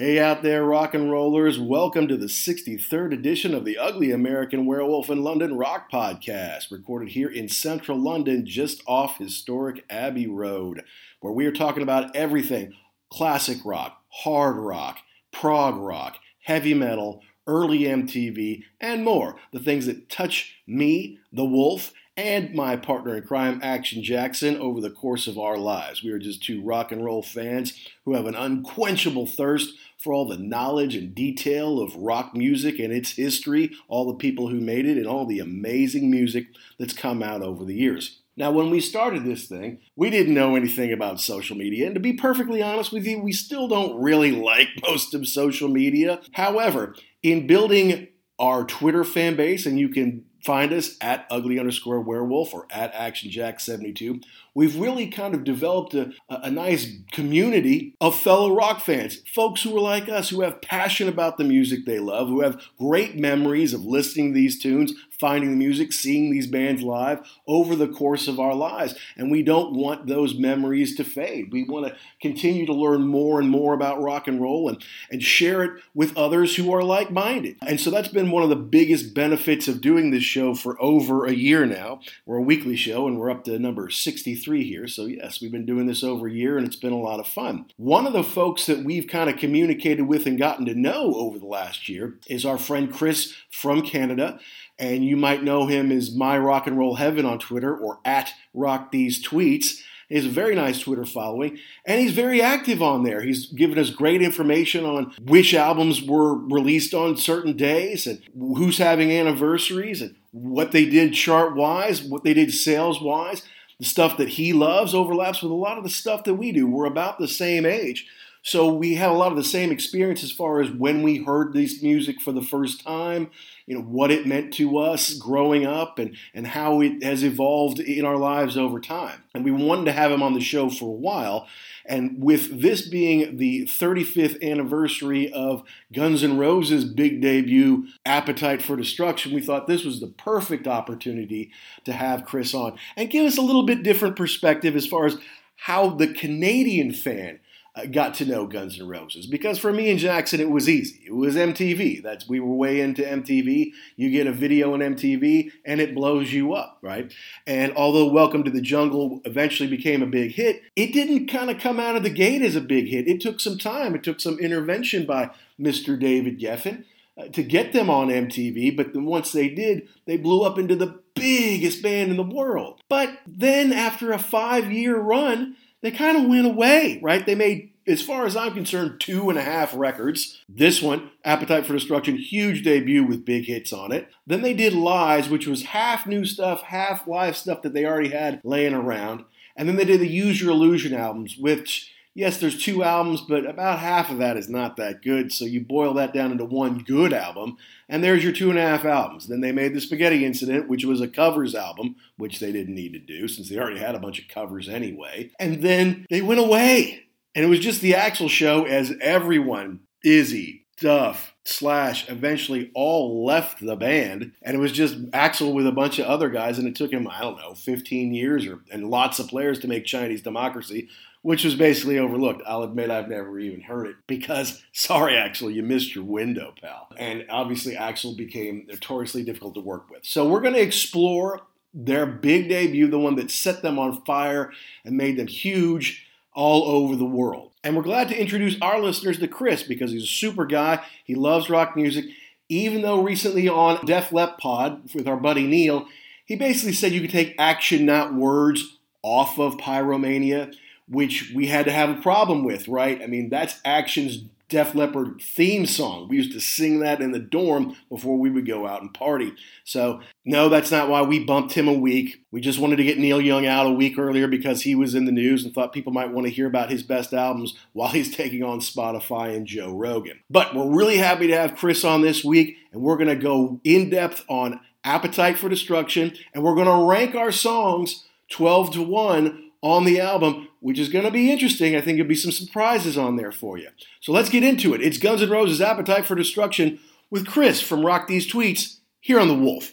Hey out there, rock and rollers. Welcome to the 63rd edition of the Ugly American Werewolf in London Rock Podcast, recorded here in central London, just off historic Abbey Road, where we are talking about everything classic rock, hard rock, prog rock, heavy metal, early MTV, and more. The things that touch me, the wolf, and my partner in crime, Action Jackson, over the course of our lives. We are just two rock and roll fans who have an unquenchable thirst for all the knowledge and detail of rock music and its history, all the people who made it, and all the amazing music that's come out over the years. Now, when we started this thing, we didn't know anything about social media, and to be perfectly honest with you, we still don't really like most of social media. However, in building our Twitter fan base, and you can find us at ugly underscore werewolf or at actionjack72 we've really kind of developed a, a nice community of fellow rock fans, folks who are like us, who have passion about the music they love, who have great memories of listening to these tunes, finding the music, seeing these bands live over the course of our lives. And we don't want those memories to fade. We want to continue to learn more and more about rock and roll and, and share it with others who are like minded. And so that's been one of the biggest benefits of doing this show for over a year now. We're a weekly show and we're up to number 63 three here. So, yes, we've been doing this over a year and it's been a lot of fun. One of the folks that we've kind of communicated with and gotten to know over the last year is our friend Chris from Canada. And you might know him as My Rock and Roll Heaven on Twitter or at Rock These Tweets. He has a very nice Twitter following, and he's very active on there. He's given us great information on which albums were released on certain days and who's having anniversaries and what they did chart wise, what they did sales wise the stuff that he loves overlaps with a lot of the stuff that we do. We're about the same age. So we have a lot of the same experience as far as when we heard this music for the first time, you know, what it meant to us growing up and, and how it has evolved in our lives over time. And we wanted to have him on the show for a while. And with this being the 35th anniversary of Guns N' Roses' big debut, Appetite for Destruction, we thought this was the perfect opportunity to have Chris on. And give us a little bit different perspective as far as how the Canadian fan got to know Guns N' Roses because for me and Jackson it was easy. It was MTV. That's we were way into MTV. You get a video on MTV and it blows you up, right? And although Welcome to the Jungle eventually became a big hit, it didn't kind of come out of the gate as a big hit. It took some time. It took some intervention by Mr. David Geffen uh, to get them on MTV, but once they did, they blew up into the biggest band in the world. But then after a 5-year run, they kind of went away, right? They made, as far as I'm concerned, two and a half records. This one, Appetite for Destruction, huge debut with big hits on it. Then they did Lies, which was half new stuff, half live stuff that they already had laying around. And then they did the Use Your Illusion albums, which yes, there's two albums, but about half of that is not that good. So you boil that down into one good album, and there's your two and a half albums. Then they made the Spaghetti Incident, which was a covers album, which they didn't need to do since they already had a bunch of covers anyway. And then they went away. And it was just the Axl show as everyone, Izzy, Duff, Slash, eventually all left the band. And it was just Axl with a bunch of other guys. And it took him, I don't know, 15 years or and lots of players to make Chinese Democracy, which was basically overlooked. I'll admit I've never even heard it because, sorry, Axl, you missed your window, pal. And obviously, Axl became notoriously difficult to work with. So, we're going to explore their big debut, the one that set them on fire and made them huge all over the world. And we're glad to introduce our listeners to Chris because he's a super guy. He loves rock music. Even though recently on Def Lep Pod with our buddy Neil, he basically said you could take action, not words, off of Pyromania which we had to have a problem with, right? I mean, that's Action's Def Leppard theme song. We used to sing that in the dorm before we would go out and party. So, no, that's not why we bumped him a week. We just wanted to get Neil Young out a week earlier because he was in the news and thought people might want to hear about his best albums while he's taking on Spotify and Joe Rogan. But we're really happy to have Chris on this week, and we're going to go in depth on Appetite for Destruction, and we're going to rank our songs 12 to 1 on the album, which is going to be interesting. I think there'll be some surprises on there for you. So let's get into it. It's Guns N' Roses' Appetite for Destruction with Chris from Rock These Tweets here on The Wolf.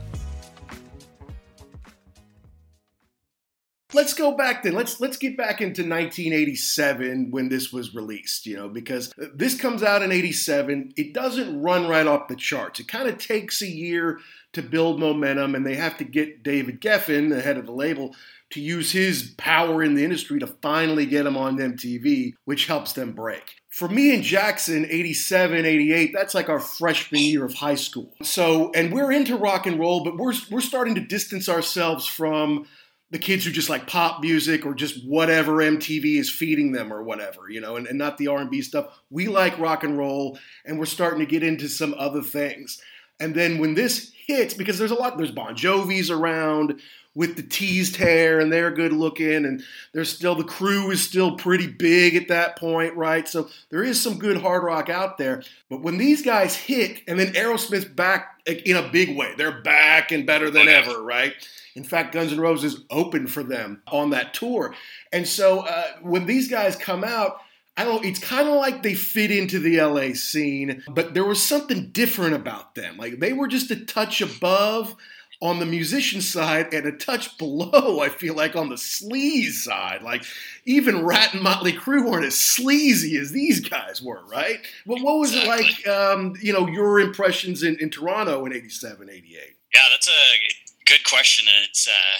Let's go back then. Let's let's get back into 1987 when this was released, you know, because this comes out in 87. It doesn't run right off the charts. It kind of takes a year to build momentum and they have to get David Geffen, the head of the label, to use his power in the industry to finally get them on MTV, which helps them break. For me and Jackson, 87, 88, that's like our freshman year of high school. So, and we're into rock and roll, but we're, we're starting to distance ourselves from the kids who just like pop music or just whatever MTV is feeding them or whatever, you know, and, and not the R&B stuff. We like rock and roll and we're starting to get into some other things. And then when this hits, because there's a lot, there's Bon Jovi's around with the teased hair and they're good looking and there's still, the Crue is still pretty big at that point, right? So there is some good hard rock out there. But when these guys hit and then Aerosmith's back in a big way, they're back and better than ever, right? In fact, Guns N' Roses opened for them on that tour. And so uh, when these guys come out, I don't it's kind of like they fit into the LA scene, but there was something different about them. Like they were just a touch above on the musician side and a touch below, I feel like, on the sleaze side. Like even Ratt and Motley Crue weren't as sleazy as these guys were, right? Well, what was exactly. it like, um, you know, your impressions in, in Toronto in 87, 88? Yeah, that's a good question, and it's uh,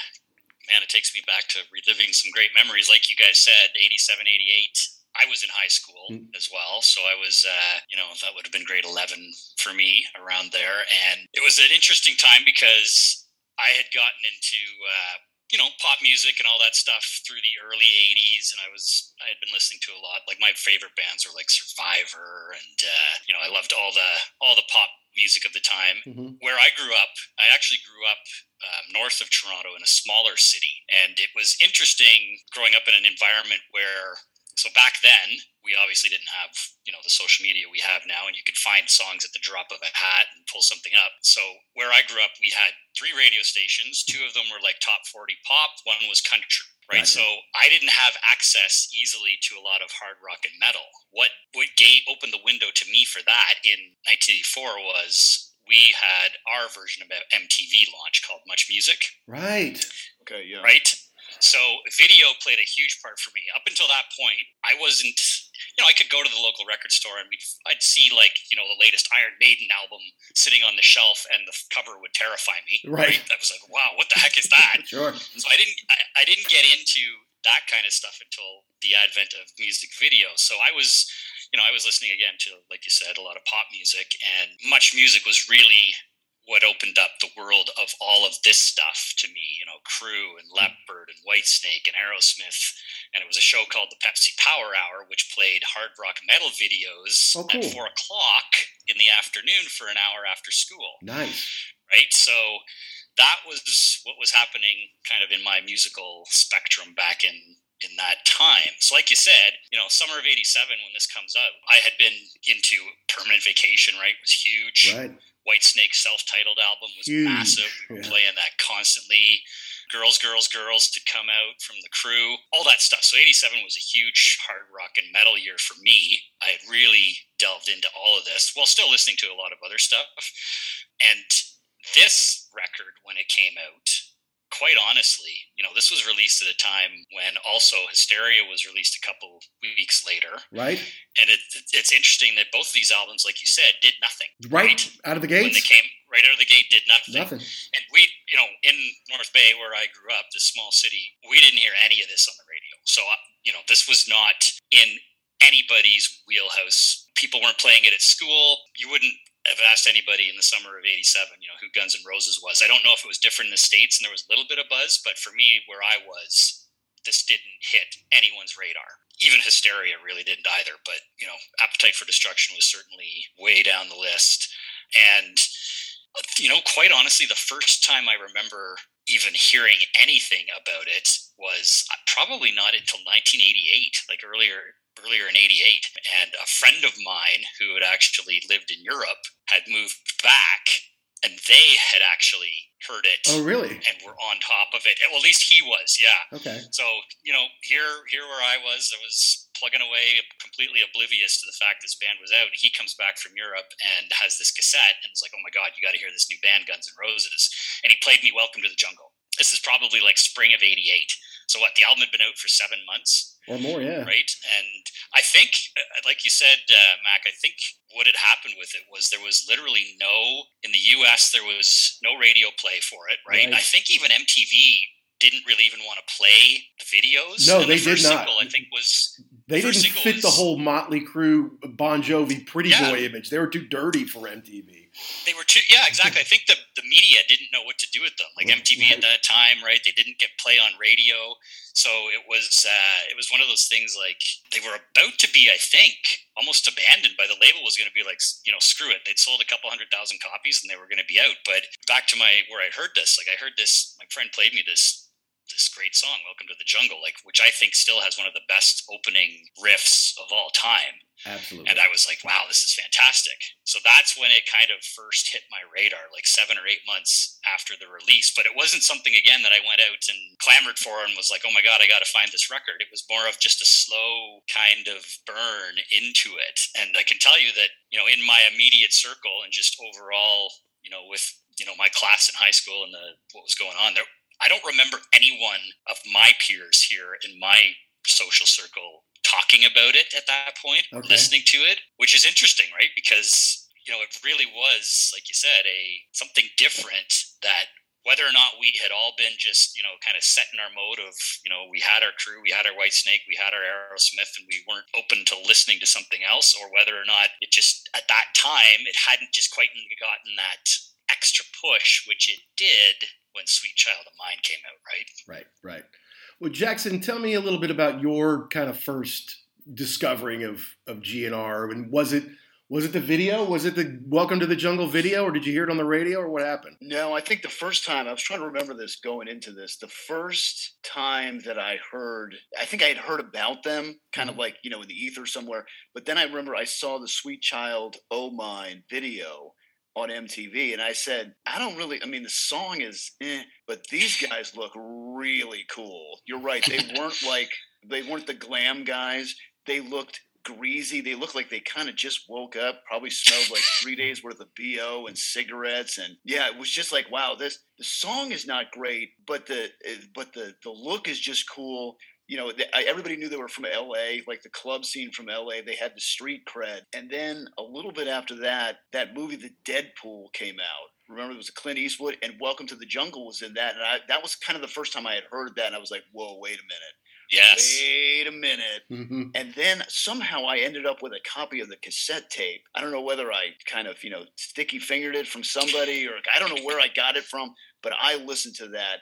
man, it takes me back to reliving some great memories. Like you guys said, 87, 88. I was in high school mm. as well, so I was, uh, you know, that would have been grade 11 for me around there, and it was an interesting time because I had gotten into. Uh, you know, pop music and all that stuff through the early '80s, and I was I had been listening to a lot. Like my favorite bands were like Survivor, and uh, you know, I loved all the all the pop music of the time. Mm-hmm. Where I grew up, I actually grew up um, north of Toronto in a smaller city. And it was interesting growing up in an environment where, so back then, we obviously didn't have, you know, the social media we have now, and you could find songs at the drop of a hat and pull something up. So where I grew up, we had three radio stations. Two of them were like top 40 pop, one was country right? So I didn't have access easily to a lot of hard rock and metal. What what gate opened the window to me for that in 1984 was we had our version of MTV launch called Much Music. Right. Okay. Yeah. Right. So video played a huge part for me. Up until that point, I wasn't. You know, I could go to the local record store and we'd, I'd see like, you know, the latest Iron Maiden album sitting on the shelf and the cover would terrify me. Right. right? I was like, wow, what the heck is that? sure. So I didn't, I, I didn't get into that kind of stuff until the advent of music video. So I was, you know, I was listening again to, like you said, a lot of pop music and much music was really what opened up the world of all of this stuff to me, you know, Crue and hmm. Leppard and Whitesnake and Aerosmith. And it was a show called the Pepsi Power Hour, which played hard rock metal videos oh, cool. at four o'clock in the afternoon for an hour after school. Nice. Right. So that was what was happening kind of in my musical spectrum back in in that time. So, like you said, you know, summer of '87 when this comes out, I had been into Permanent Vacation. Right, it was huge. Right. Whitesnake self-titled album was Huge. massive. We were Yeah. playing that constantly. Girls, Girls, Girls to come out from the Crue, all that stuff. So '87 was a huge hard rock and metal year for me. I had really delved into all of this while still listening to a lot of other stuff. And this record, when it came out, quite honestly, you know, this was released at a time when also Hysteria was released a couple weeks later. Right. And it, it's interesting that both of these albums, like you said, did nothing. Right. Out of the When they came right out of the gate, did nothing. Nothing. And we, you know, in North Bay, where I grew up, this small city, we didn't hear any of this on the radio. So, uh, you know, this was not in anybody's wheelhouse. People weren't playing it at school. You wouldn't have asked anybody in the summer of 87, you know, who Guns N' Roses was. I don't know if it was different in the States and there was a little bit of buzz, but for me, where I was, this didn't hit anyone's radar. Even Hysteria really didn't either, but, you know, Appetite for Destruction was certainly way down the list. And, you know, quite honestly, the first time I remember even hearing anything about it was uh, probably not until 1988, like earlier earlier in 88 and a friend of mine who had actually lived in Europe had moved back and they had actually heard it Oh, really? and were on top of it well at least he was yeah Okay. so you know here here where i was i was plugging away completely oblivious to the fact this band was out he comes back from europe and has this cassette and is like oh my god you got to hear this new band guns N' roses and he played me welcome to the jungle this is probably like spring of 88 so what the album had been out for seven months Or more, yeah. right? And I think, uh, like you said, uh, Mac, I think what had happened with it was there was literally no, in the US, there was no radio play for it, right? Right. I think even MTV didn't really even want to play the videos. No, And they the did not. Single, I think was They didn't fit the whole Motley Crue, Bon Jovi, Pretty Yeah. Boy image. They were too dirty for MTV. They were too yeah exactly. I think the, the media didn't know what to do with them. Like mtv at that time right? They didn't get play on radio. So it was uh, it was one of those things like they were about to be i think almost abandoned by the label was going to be like you know screw it. They'd sold a couple hundred thousand copies and they were going to be out. But back to my where i heard this like i heard this my friend played me this this great song welcome to the jungle like which i think still has one of the best opening riffs of all time Absolutely. and I was like, wow, this is fantastic. So that's when it kind of first hit my radar, like seven or eight months after the release. But it wasn't something, again, that I went out and clamored for and was like, oh my God, I got to find this record. It was more of just a slow kind of burn into it. And I can tell you that, you know, in my immediate circle and just overall, you know, with, you know, my class in high school and the, what was going on there, I don't remember anyone of my peers here in my social circle talking about it at that point, Okay. listening to it, which is interesting, right? Because you know it really was, like you said, a something different that whether or not we had all been just you know kind of set in our mode of you know we had our Crue, we had our White Snake, we had our Aerosmith, and we weren't open to listening to something else, or whether or not it just at that time it hadn't just quite gotten that extra push, which it did when Sweet Child of Mine came out, right? Right, right. Well, Jackson, tell me a little bit about your kind of first discovering of of GNR, and was it was it the video? Was it the Welcome to the Jungle video, or did you hear it on the radio, or what happened? No, I think the first time I was trying to remember this going into this. The first time that I heard, I think I had heard about them, kind of mm-hmm. like you know in the ether somewhere. But then I remember I saw the Sweet Child Oh Mine video on MTV, and I said, I don't really. I mean, the song is, eh, but these guys look really cool. You're right. They weren't like they weren't the glam guys. They looked greasy. They looked like they kind of just woke up, probably smelled like three days worth of BO and cigarettes. And yeah, it was just like, wow, this the song is not great, but the eh, but the the look is just cool. You know, they, I, everybody knew they were from LA, like the club scene from LA. They had the street cred. And then a little bit after that, that movie, The Dead Pool, came out. Remember, there was a Clint Eastwood, and Welcome to the Jungle was in that. And I, that was kind of the first time I had heard that. And I was like, whoa, wait a minute. Yes. Wait a minute. Mm-hmm. And then somehow I ended up with a copy of the cassette tape. I don't know whether I kind of, you know, sticky fingered it from somebody or I don't know where I got it from, but I listened to that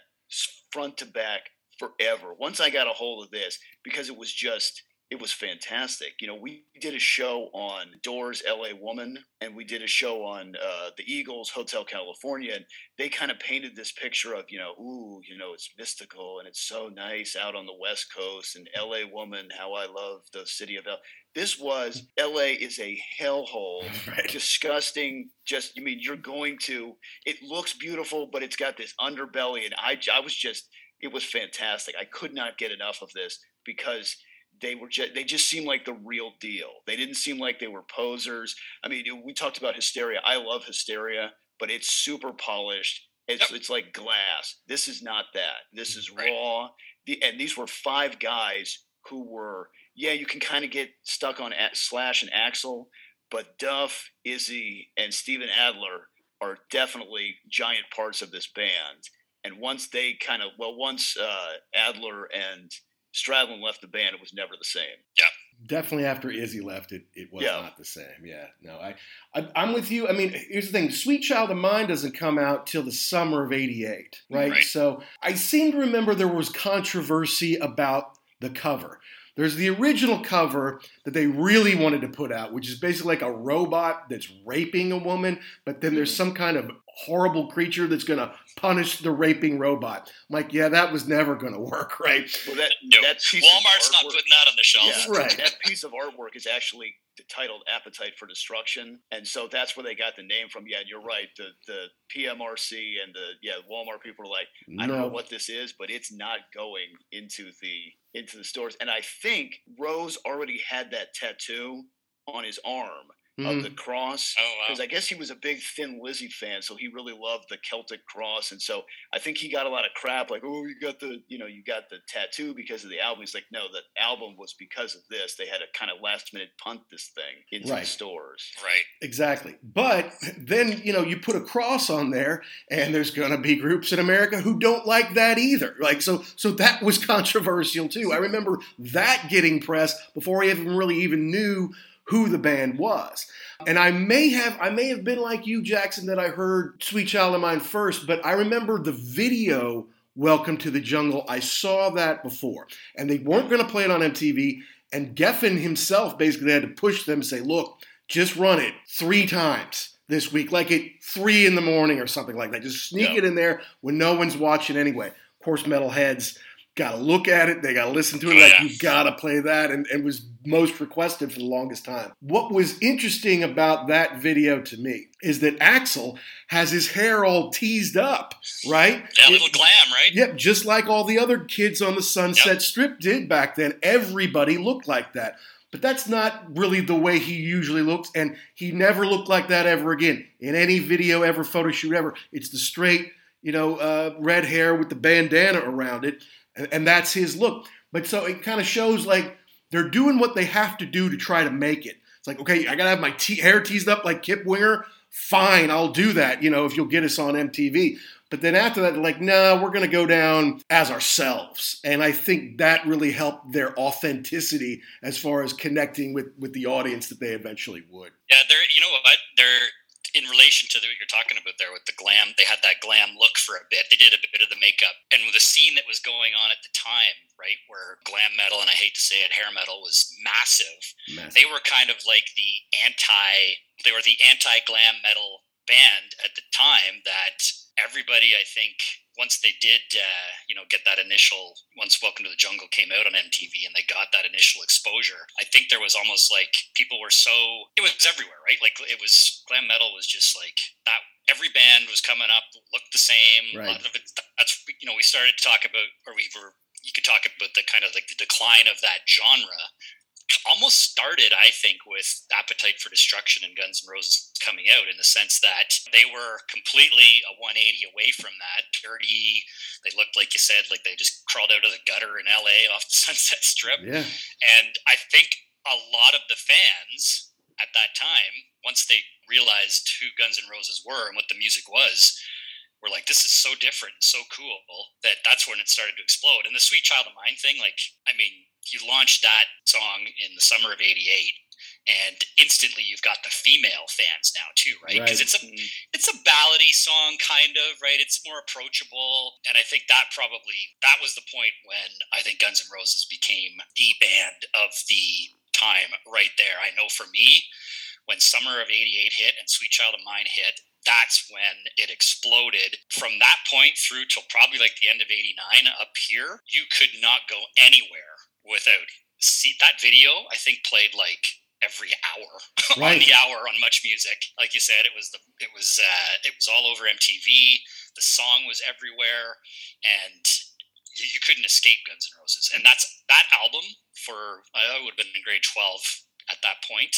front to back forever. Once I got a hold of this, because it was just it was fantastic. You know, we did a show on Doors LA Woman and we did a show on uh, the Eagles Hotel California. And they kind of painted this picture of, you know, ooh, you know, it's mystical and it's so nice out on the West Coast and LA Woman, how I love the city of LA. This was LA is a hellhole, Right. disgusting. Just, you mean, you're going to, it looks beautiful, but it's got this underbelly. And I, I was just, it was fantastic. I could not get enough of this because they were just they just seemed like the real deal. They didn't seem like they were posers. I mean, we talked about hysteria. I love hysteria, but it's super polished. It's Yep. it's like glass. This is not that. This is Right. raw. The, and these were five guys who were yeah. You can kind of get stuck on A- Slash and Axl, but Duff, Izzy, and Steven Adler are definitely giant parts of this band. And once they kind of well, once uh, Adler and Stradlin left the band, it was never the same. Yeah. Definitely after Izzy left, it, it was Yeah. not the same. Yeah, no, I, I, I'm with you. I mean, here's the thing: "Sweet Child of Mine" doesn't come out till the summer of '88, right? Right. So I seem to remember there was controversy about the cover. There's the original cover that they really wanted to put out, which is basically like a robot that's raping a woman, but then there's some kind of horrible creature that's going to punish the raping robot. I'm like, yeah, that was never going to work, right? Well, that No, that piece Walmart's of not putting that on the shelf. Yeah, Right. That piece of artwork is actually titled "Appetite for Destruction," and so that's where they got the name from. Yeah, you're right. The the PMRC and the yeah Walmart people are like, I don't know what this is, but it's not going into the into the stores. And I think Rose already had that tattoo on his arm Mhm. of the cross. Oh wow. Because I guess he was a big Thin Lizzy fan, so he really loved the Celtic cross, and so I think he got a lot of crap, like, "Oh, you got the, you know, you got the tattoo because of the album." He's like, "No, the album was because of this. They had to kind of last minute punt this thing into Right. the stores." Right. Exactly. But then, you know, you put a cross on there and there's going to be groups in America who don't like that either. Like so so that was controversial too. I remember that getting press before I even really even knew who the band was. And I may have I may have been like you Jackson that I heard Sweet Child of Mine first, but I remember the video Welcome to the Jungle. I saw that before. And they weren't going to play it on MTV and Geffen himself basically had to push them and say, "Look, just run it three times this week, like at three in the morning or something like that. Just sneak Yeah. it in there when no one's watching anyway. Of course, metalheads got to look at it, they got to listen to it, Oh, like yeah. you got to play that, and it was most requested for the longest time. What was interesting about that video to me is that Axl has his hair all teased up, right? Yeah, little glam, right? Yep, just like all the other kids on the Sunset Strip did back then. Everybody looked like that. But that's not really the way he usually looks, and he never looked like that ever again. In any video ever, photo shoot ever, it's the straight, you know, uh, red hair with the bandana around it, and, and that's his look. But so it kind of shows like they're doing what they have to do to try to make it. It's like, okay, I gotta have my te- hair teased up like Kip Winger. Fine, I'll do that. You know, if you'll get us on MTV. But then after that, like, no, we're going to go down as ourselves. And I think that really helped their authenticity as far as connecting with, with the audience that they eventually would. Yeah, they're you know what they're in relation to the, what you're talking about there with the glam. They had that glam look for a bit. They did a bit of the makeup and with the scene that was going on at the time, right, where glam metal and I hate to say it, hair metal was massive. Massive. They were kind of like the anti. They were the anti glam metal band at the time that everybody I think once they did uh, you know get that initial once Welcome to the Jungle came out on MTV and they got that initial exposure I think there was almost like people were so it was everywhere right like it was glam metal was just like that every band was coming up looked the same a Right. lot of it that's you know we started to talk about or we were you could talk about the kind of like the decline of that genre almost started, I think, with Appetite for Destruction and Guns N' Roses coming out in the sense that they were completely a 180 away from that. Dirty, they looked like you said, like they just crawled out of the gutter in LA off the Sunset Strip. Yeah. And I think a lot of the fans at that time, once they realized who Guns N' Roses were and what the music was, were like, this is so different so cool that that's when it started to explode. And the Sweet Child of Mine thing, like, I mean, you launched that song in the summer of 88 and instantly you've got the female fans now too right because right. it's a mm-hmm. it's a ballady song kind of right it's more approachable and i think that probably that was the point when i think guns n' roses became the band of the time right there i know for me when summer of 88 hit and sweet child of mine hit that's when it exploded. From that point through till probably like the end of 89 up here, you could not go anywhere without see that video i think played like every hour right. on the hour on much music. Like you said it was the it was uh it was all over mtv the song was everywhere and you, you couldn't escape guns n' roses. And that's that album for i would have been in grade 12 at that point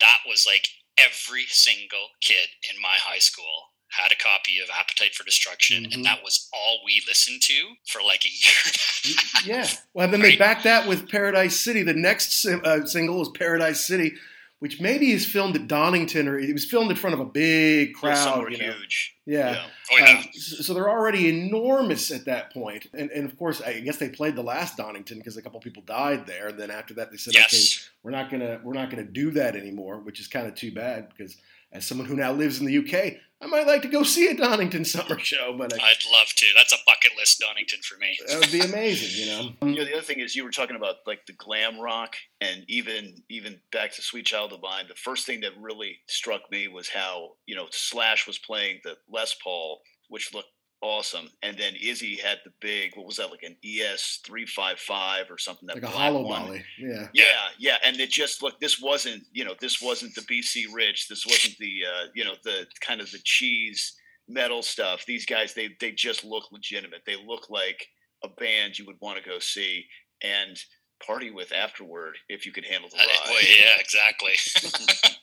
that was like every single kid in my high school had a copy of Appetite for Destruction, mm-hmm. and that was all we listened to for like a year. yeah. Well, then right. they backed that with Paradise City. The next uh, single was Paradise City, which maybe is filmed at Donington or it was filmed in front of a big crowd. you know? huge. Yeah. yeah. Oh, yeah. Um, so they're already enormous at that point. And, and of course, I guess they played the last Donington because a couple people died there. And then after that, they said, yes. okay, we're not gonna we're not gonna do that anymore, which is kind of too bad because as someone who now lives in the UK, I might like to go see a Donington summer show, but I, would love to. That's a bucket list Donington for me. That would be amazing, you know. you know, the other thing is you were talking about like the glam rock, and even even back to Sweet Child of Mine. The first thing that really struck me was how you know Slash was playing the Les Paul, which looked awesome. And then Izzy had the big, what was that, like an ES three five five or something? That like a hollow one. Yeah. Yeah, yeah. And it just look. This wasn't, you know, this wasn't the BC Rich. This wasn't the, uh, you know, the kind of the cheese metal stuff. These guys, they they just look legitimate. They look like a band you would want to go see and party with afterward if you could handle the ride. well, yeah, exactly.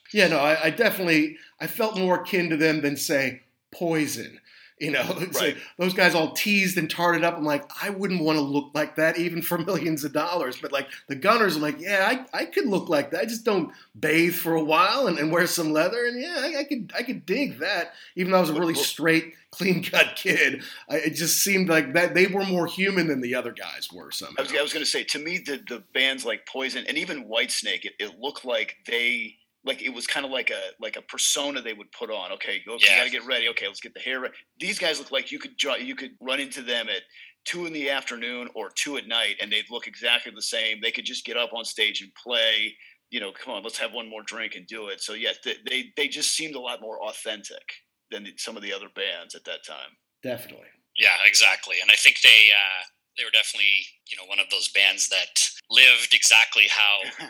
yeah, no, I, I definitely I felt more akin to them than say Poison you know, right. like those guys all teased and tarted up. I'm like, I wouldn't want to look like that even for millions of dollars. But like the Gunners are like, yeah, I, I could look like that. I just don't bathe for a while and, and wear some leather. And yeah, I, I, could I could dig that. Even though I was a really straight, clean cut kid, I, it just seemed like that they were more human than the other guys were. Somehow. I was, was going to say, to me, the the bands like Poison and even Whitesnake, it, it looked like they like it was kind of like a like a persona they would put on. Okay, okay, yeah. you got to get ready. Okay, let's get the hair. Ready. These guys look like you could draw, you could run into them at two in the afternoon or two at night, and they'd look exactly the same. They could just get up on stage and play. You know, come on, let's have one more drink and do it. So yeah, they they, they just seemed a lot more authentic than some of the other bands at that time. Definitely. Yeah, exactly. And I think they uh, they were definitely you know one of those bands that lived exactly how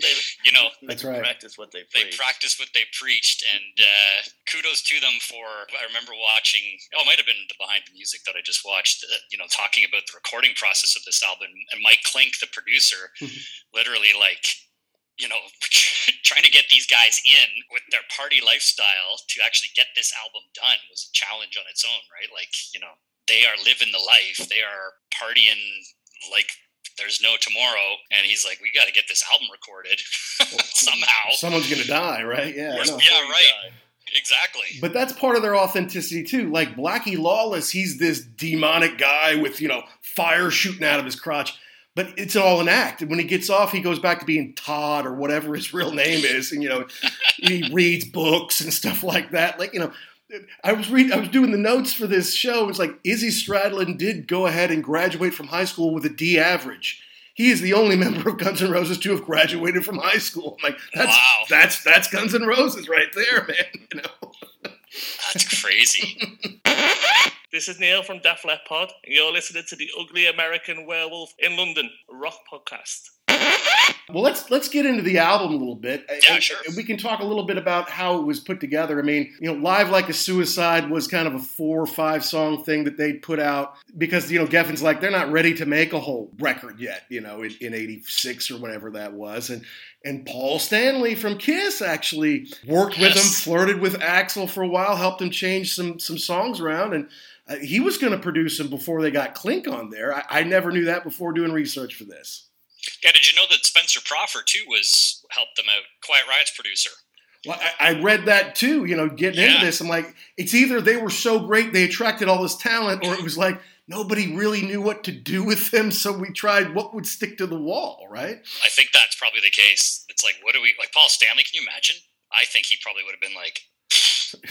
they, you know that's right. practice what they preached. they practiced what they preached and uh, kudos to them for i remember watching oh it might have been the behind the music that i just watched uh, you know talking about the recording process of this album and mike clink the producer literally like you know trying to get these guys in with their party lifestyle to actually get this album done was a challenge on its own right? Like you know they are living the life. They are partying like there's no tomorrow. And he's like we got to get this album recorded somehow. someone's gonna die right? Yeah yeah right. exactly. But that's part of their authenticity too. Like blackie lawless he's this demonic guy with you know fire shooting out of his crotch. But it's all an act. And when he gets off, he goes back to being Todd or whatever his real name is, and you know, he reads books and stuff like that. Like you know, I was reading, I was doing the notes for this show. It's like Izzy Stradlin did go ahead and graduate from high school with a D average. He is the only member of Guns N' Roses to have graduated from high school. I'm like, that's wow. that's that's Guns N' Roses right there, man. You know, that's crazy. this is Neil from Def Leppard, and you're listening to the Ugly American Werewolf in London Rock Podcast. Well, let's let's get into the album a little bit. Yeah, and, sure. we can talk a little bit about how it was put together. I mean, you know, Live Like a Suicide was kind of a four or five song thing that they put out because you know Geffen's like they're not ready to make a whole record yet. You know, in, in '86 or whatever that was, and and Paul Stanley from Kiss actually worked with him, flirted with Axl for a while, helped him change some some songs around, and uh, he was going to produce them before they got Clink on there. I, I never knew that before doing research for this. Yeah, did you know that Spencer Proffer too was helped them out? Quiet Riot's producer. Well, I, I read that too. You know, getting Yeah. into this, I'm like, it's either they were so great they attracted all this talent, or it was like nobody really knew what to do with them, so we tried what would stick to the wall, right? I think that's probably the case. It's like, what do we like? Paul Stanley? Can you imagine? I think he probably would have been like,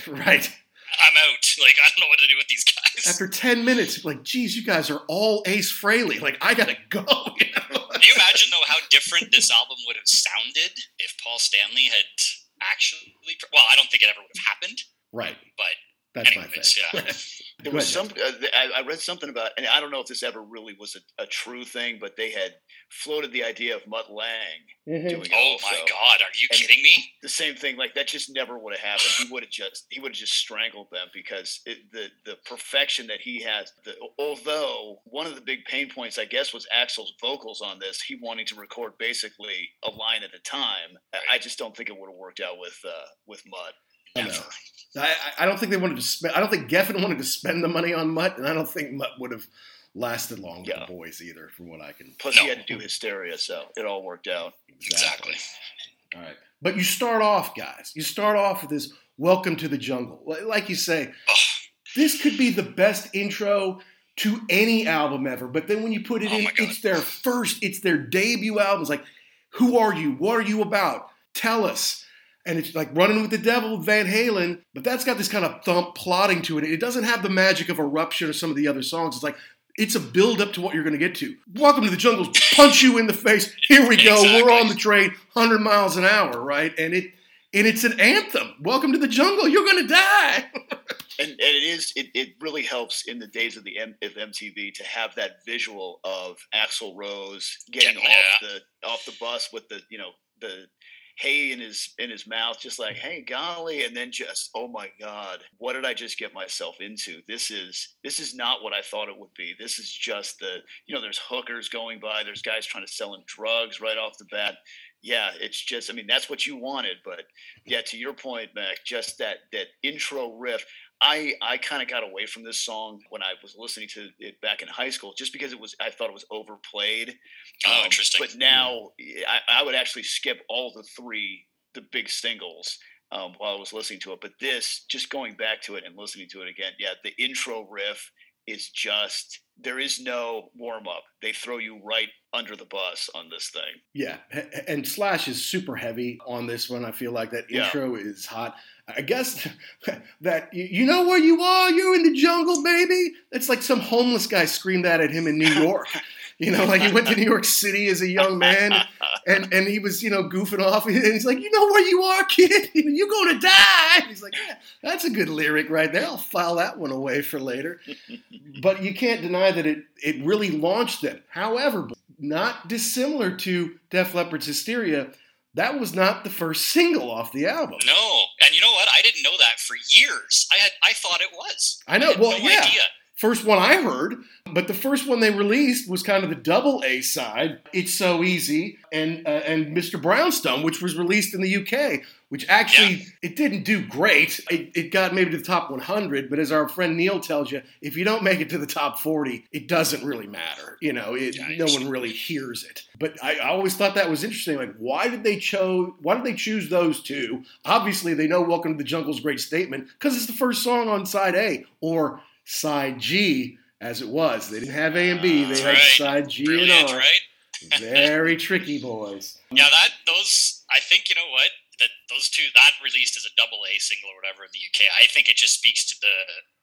right. "I'm out. Like, I don't know what to do with these guys." After ten minutes, like, geez, you guys are all Ace Frehley. Like, I gotta go. You know? Can you imagine though how different this album would have sounded if Paul Stanley had actually? Well, I don't think it ever would have happened, right. but That's Anyways, my yeah. thing. There was some. Uh, I, I read something about, and I don't know if this ever really was a, a true thing, but they had floated the idea of Mutt Lange Mhm. doing it oh also. my god, are you And- kidding me? The same thing, like that, just never would have happened. He would have just, he would have just strangled them because it, the the perfection that he has. The, although one of the big pain points, I guess, was Axl's vocals on this. He wanting to record basically a line at a time. I- I just don't think it would have worked out with uh, with Mutt. I know. I, I don't think they wanted to spend. I don't think Geffen wanted to spend the money on Mutt, and I don't think Mutt would have lasted long with Yeah. the boys either, from what I can. Plus, he had to do hysteria, so it all worked out. Exactly. All right. But you start off, guys. You start off with this "Welcome to the Jungle." Like you say, Ugh. this could be the best intro to any album ever. But then when you put it Oh in, it's their first, it's their debut album. It's like, who are you? What are you about? Tell us. And it's like running with the devil Van Halen, but that's got this kind of thump plotting to it. It doesn't have the magic of Eruption or some of the other songs. It's like it's a build up to what you're going to get to. Welcome to the jungle. Punch you in the face. Here we go. We're on the train, 100 miles an hour, right? And it and it's an anthem. Welcome to the jungle. You're going to die. and, and it is it, it really helps in the days of the M, of MTV to have that visual of Axl Rose getting Yeah. off the off the bus with the you know the hay in his in his mouth just like hey golly and then just oh my god what did i just get myself into? This is this is not what i thought it would be. This is just the you know there's hookers going by there's guys trying to sell him drugs right off the bat. Yeah it's just i mean that's what you wanted but yeah to your point mac just that that intro riff I I kind of got away from this song when I was listening to it back in high school, just because it was I thought it was overplayed. Oh, Um, interesting. But now I, I would actually skip all the three the big singles um, while I was listening to it. But this, just going back to it and listening to it again, yeah, the intro riff is just there is no warm up. They throw you right under the bus on this thing. Yeah, and Slash is super heavy on this one. I feel like that Yeah. intro is hot. I guess that you- you know where you are. You're in the jungle, baby. It's like some homeless guy screamed that at him in New York. You know, like he went to New York City as a young man, and and he was you know goofing off, and he's like, you know where you are, kid. You're gonna die. And he's like, yeah, that's a good lyric right there. I'll file that one away for later. but you can't deny that it it really launched them. However, not dissimilar to Def Leppard's Hysteria, that was not the first single off the album. No, and you know what? I didn't know that for years. I had I thought it was. I know, had well, no yeah. idea. First one I heard, but the first one they released was kind of the double A side. It's so easy, and uh, and Mr. Brownstone, which was released in the UK, which actually it didn't do great. It, it got maybe to the top 100, but as our friend Neil tells you, if you don't make it to the top 40, it doesn't really matter. You know, it, Yeah, no one really hears it. But I, I always thought that was interesting. Like, why did they chose? Why did they choose those two? Obviously, they know "Welcome to the Jungle's great statement because it's the first song on side A or side G, as it was. They didn't have A and B; they That's had right. side G Brilliant, and R. right? Very tricky, boys. Yeah, that those I think you know what that those two that released as a double A single or whatever in the UK. I think it just speaks to the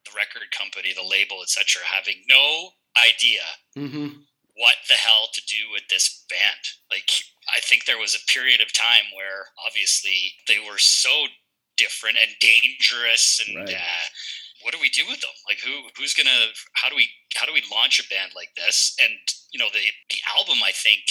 the record company, the label, etc., having no idea hmm what the hell to do with this band. Like I think there was a period of time where obviously they were so different and dangerous and Right. uh, what do we do with them? Like who who's gonna how do we how do we launch a band like this? And you know the the album I think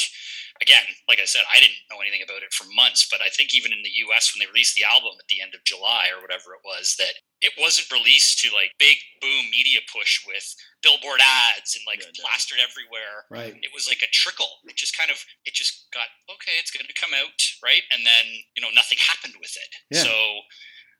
again, like I said, I didn't know anything about it for months, but I think even in the US when they released the album at the end of July or whatever it was, that it wasn't released to like big boom media push with billboard ads and like Yeah, plastered everywhere. Right. It was like a trickle. It just kind of it just got okay, it's gonna come out, right? And then, you know, nothing happened with it. Yeah. So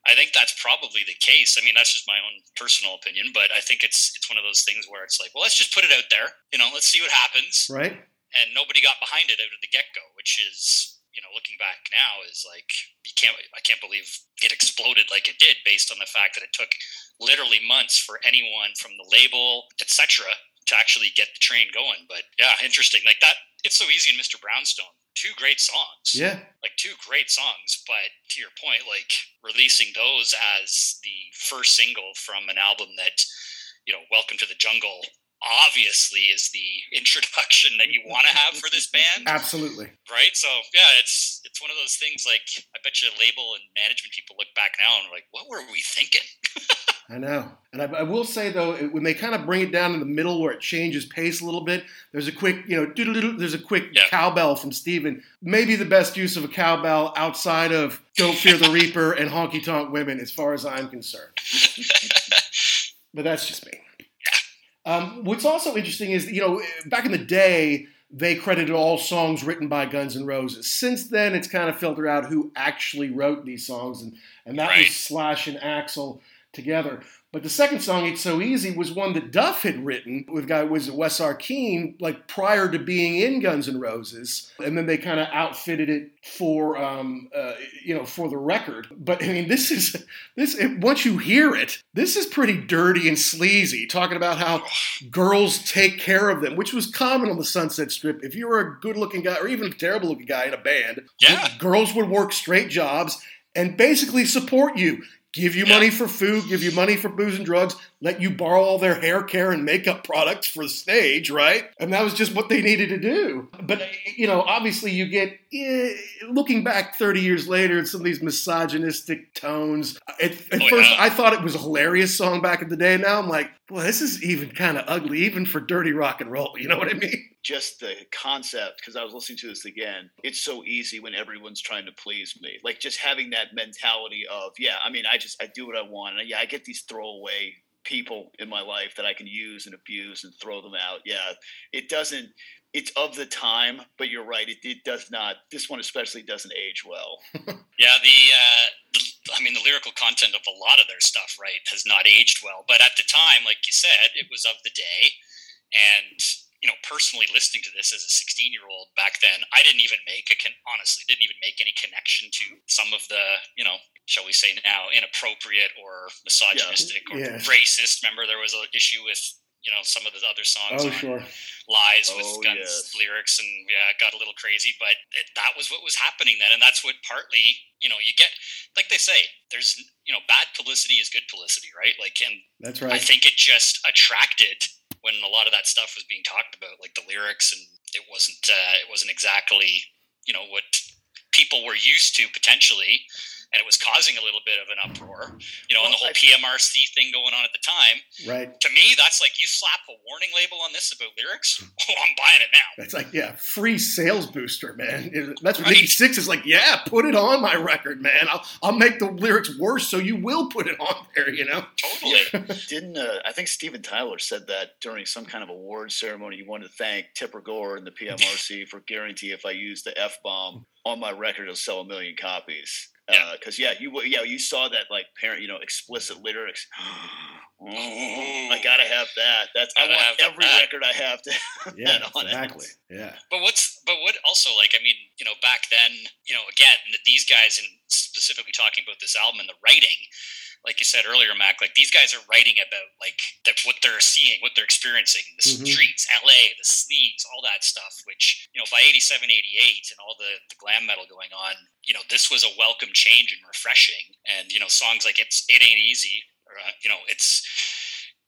I think that's probably the case. I mean, that's just my own personal opinion, but I think it's it's one of those things where it's like, well, let's just put it out there. You know, let's see what happens Right. and nobody got behind it out of the get go, which is you know looking back now is like you can't I can't believe it exploded like it did based on the fact that it took literally months for anyone from the label etc to actually get the train going. But yeah, interesting like that. It's so easy in Mr. Brownstone. Two great songs Yeah. like two great songs but to your point like releasing those as the first single from an album that you know welcome to the jungle obviously is the introduction that you want to have for this band Absolutely. right so yeah it's it's one of those things like i bet you label and management people look back now and are like what were we thinking I know. And I, I will say though, it, when they kind of bring it down in the middle where it changes pace a little bit, there's a quick, you know, there's a quick Yeah. cowbell from Steven. Maybe the best use of a cowbell outside of Don't Fear the Reaper and Honky Tonk Women, as far as I'm concerned. but that's just me. Um, what's also interesting is, you know, back in the day, they credited all songs written by Guns N' Roses. Since then, it's kind of filtered out who actually wrote these songs, and, and that Right. was Slash and Axl together. But the second song, "It's So Easy," was one that Duff had written with guy was West Arkeen, like prior to being in Guns N' Roses, and then they kind of outfitted it for, um, uh, you know, for the record. But I mean, this is this. It, once you hear it, this is pretty dirty and sleazy. Talking about how girls take care of them, which was common on the Sunset Strip. If you were a good-looking guy or even a terrible-looking guy in a band, Yeah. girls would work straight jobs and basically support you. Give you Yeah. money for food, give you money for booze and drugs, let you borrow all their hair care and makeup products for the stage, right? And that was just what they needed to do. But, you know, obviously you get, eh, looking back 30 years later, at some of these misogynistic tones. At, at Oh, first, yeah. I thought it was a hilarious song back in the day. Now I'm like, well, this is even kind of ugly, even for dirty rock and roll. You know what I mean? just the concept because I was listening to this again. It's so easy when everyone's trying to please me. Like just having that mentality of, yeah, I mean, I just I do what I want, and yeah, I get these throwaway people in my life that I can use and abuse and throw them out. Yeah, it doesn't. It's of the time, but you're right. It, it does not. This one especially doesn't age well. Yeah, the, uh, the I mean, the lyrical content of a lot of their stuff, right, has not aged well. But at the time, like you said, it was of the day, and you know, personally listening to this as a 16 year old back then, I didn't even make a con- honestly didn't even make any connection to some of the you know, shall we say now, inappropriate or misogynistic or Yeah. racist. Remember, there was an issue with. You know some of the other songs Oh, sure. lies with Oh, guns yes. lyrics and yeah it got a little crazy but it, that was what was happening then and that's what partly you know you get like they say there's you know bad publicity is good publicity right like and That's right i think it just attracted when a lot of that stuff was being talked about like the lyrics and it wasn't uh, it wasn't exactly you know what people were used to potentially and it was causing a little bit of an uproar you know and the whole I- pmrc thing going on at the time Right. to me that's like you slap a warning label on this about lyrics oh i'm buying it now That's like, yeah, free sales booster, man. That's what Right. Nikki Sixx is like, yeah, put it on my record, man. I'll, I'll make the lyrics worse so you will put it on there, you know? totally Didn't uh, I think Steven Tyler said that during some kind of award ceremony? He wanted to thank Tipper Gore and the PMRC for guarantee if I use the f bomb on my record, it'll sell a million copies. Yeah. Uh, because yeah, you yeah you saw that like parent you know explicit lyrics. Oh, I oh. gotta have that. That's I Gotta want have that every record I have to have Yeah, that on exactly. it. Yeah. But what's but what also like I mean you know back then you know again these guys and specifically talking about this album and the writing like you said earlier Mac like these guys are writing about like that what they're seeing what they're experiencing the Mhm. streets LA the sleeves all that stuff which you know by 87 88 and all the, the glam metal going on you know this was a welcome change and refreshing and you know songs like it's it ain't easy or uh, you know it's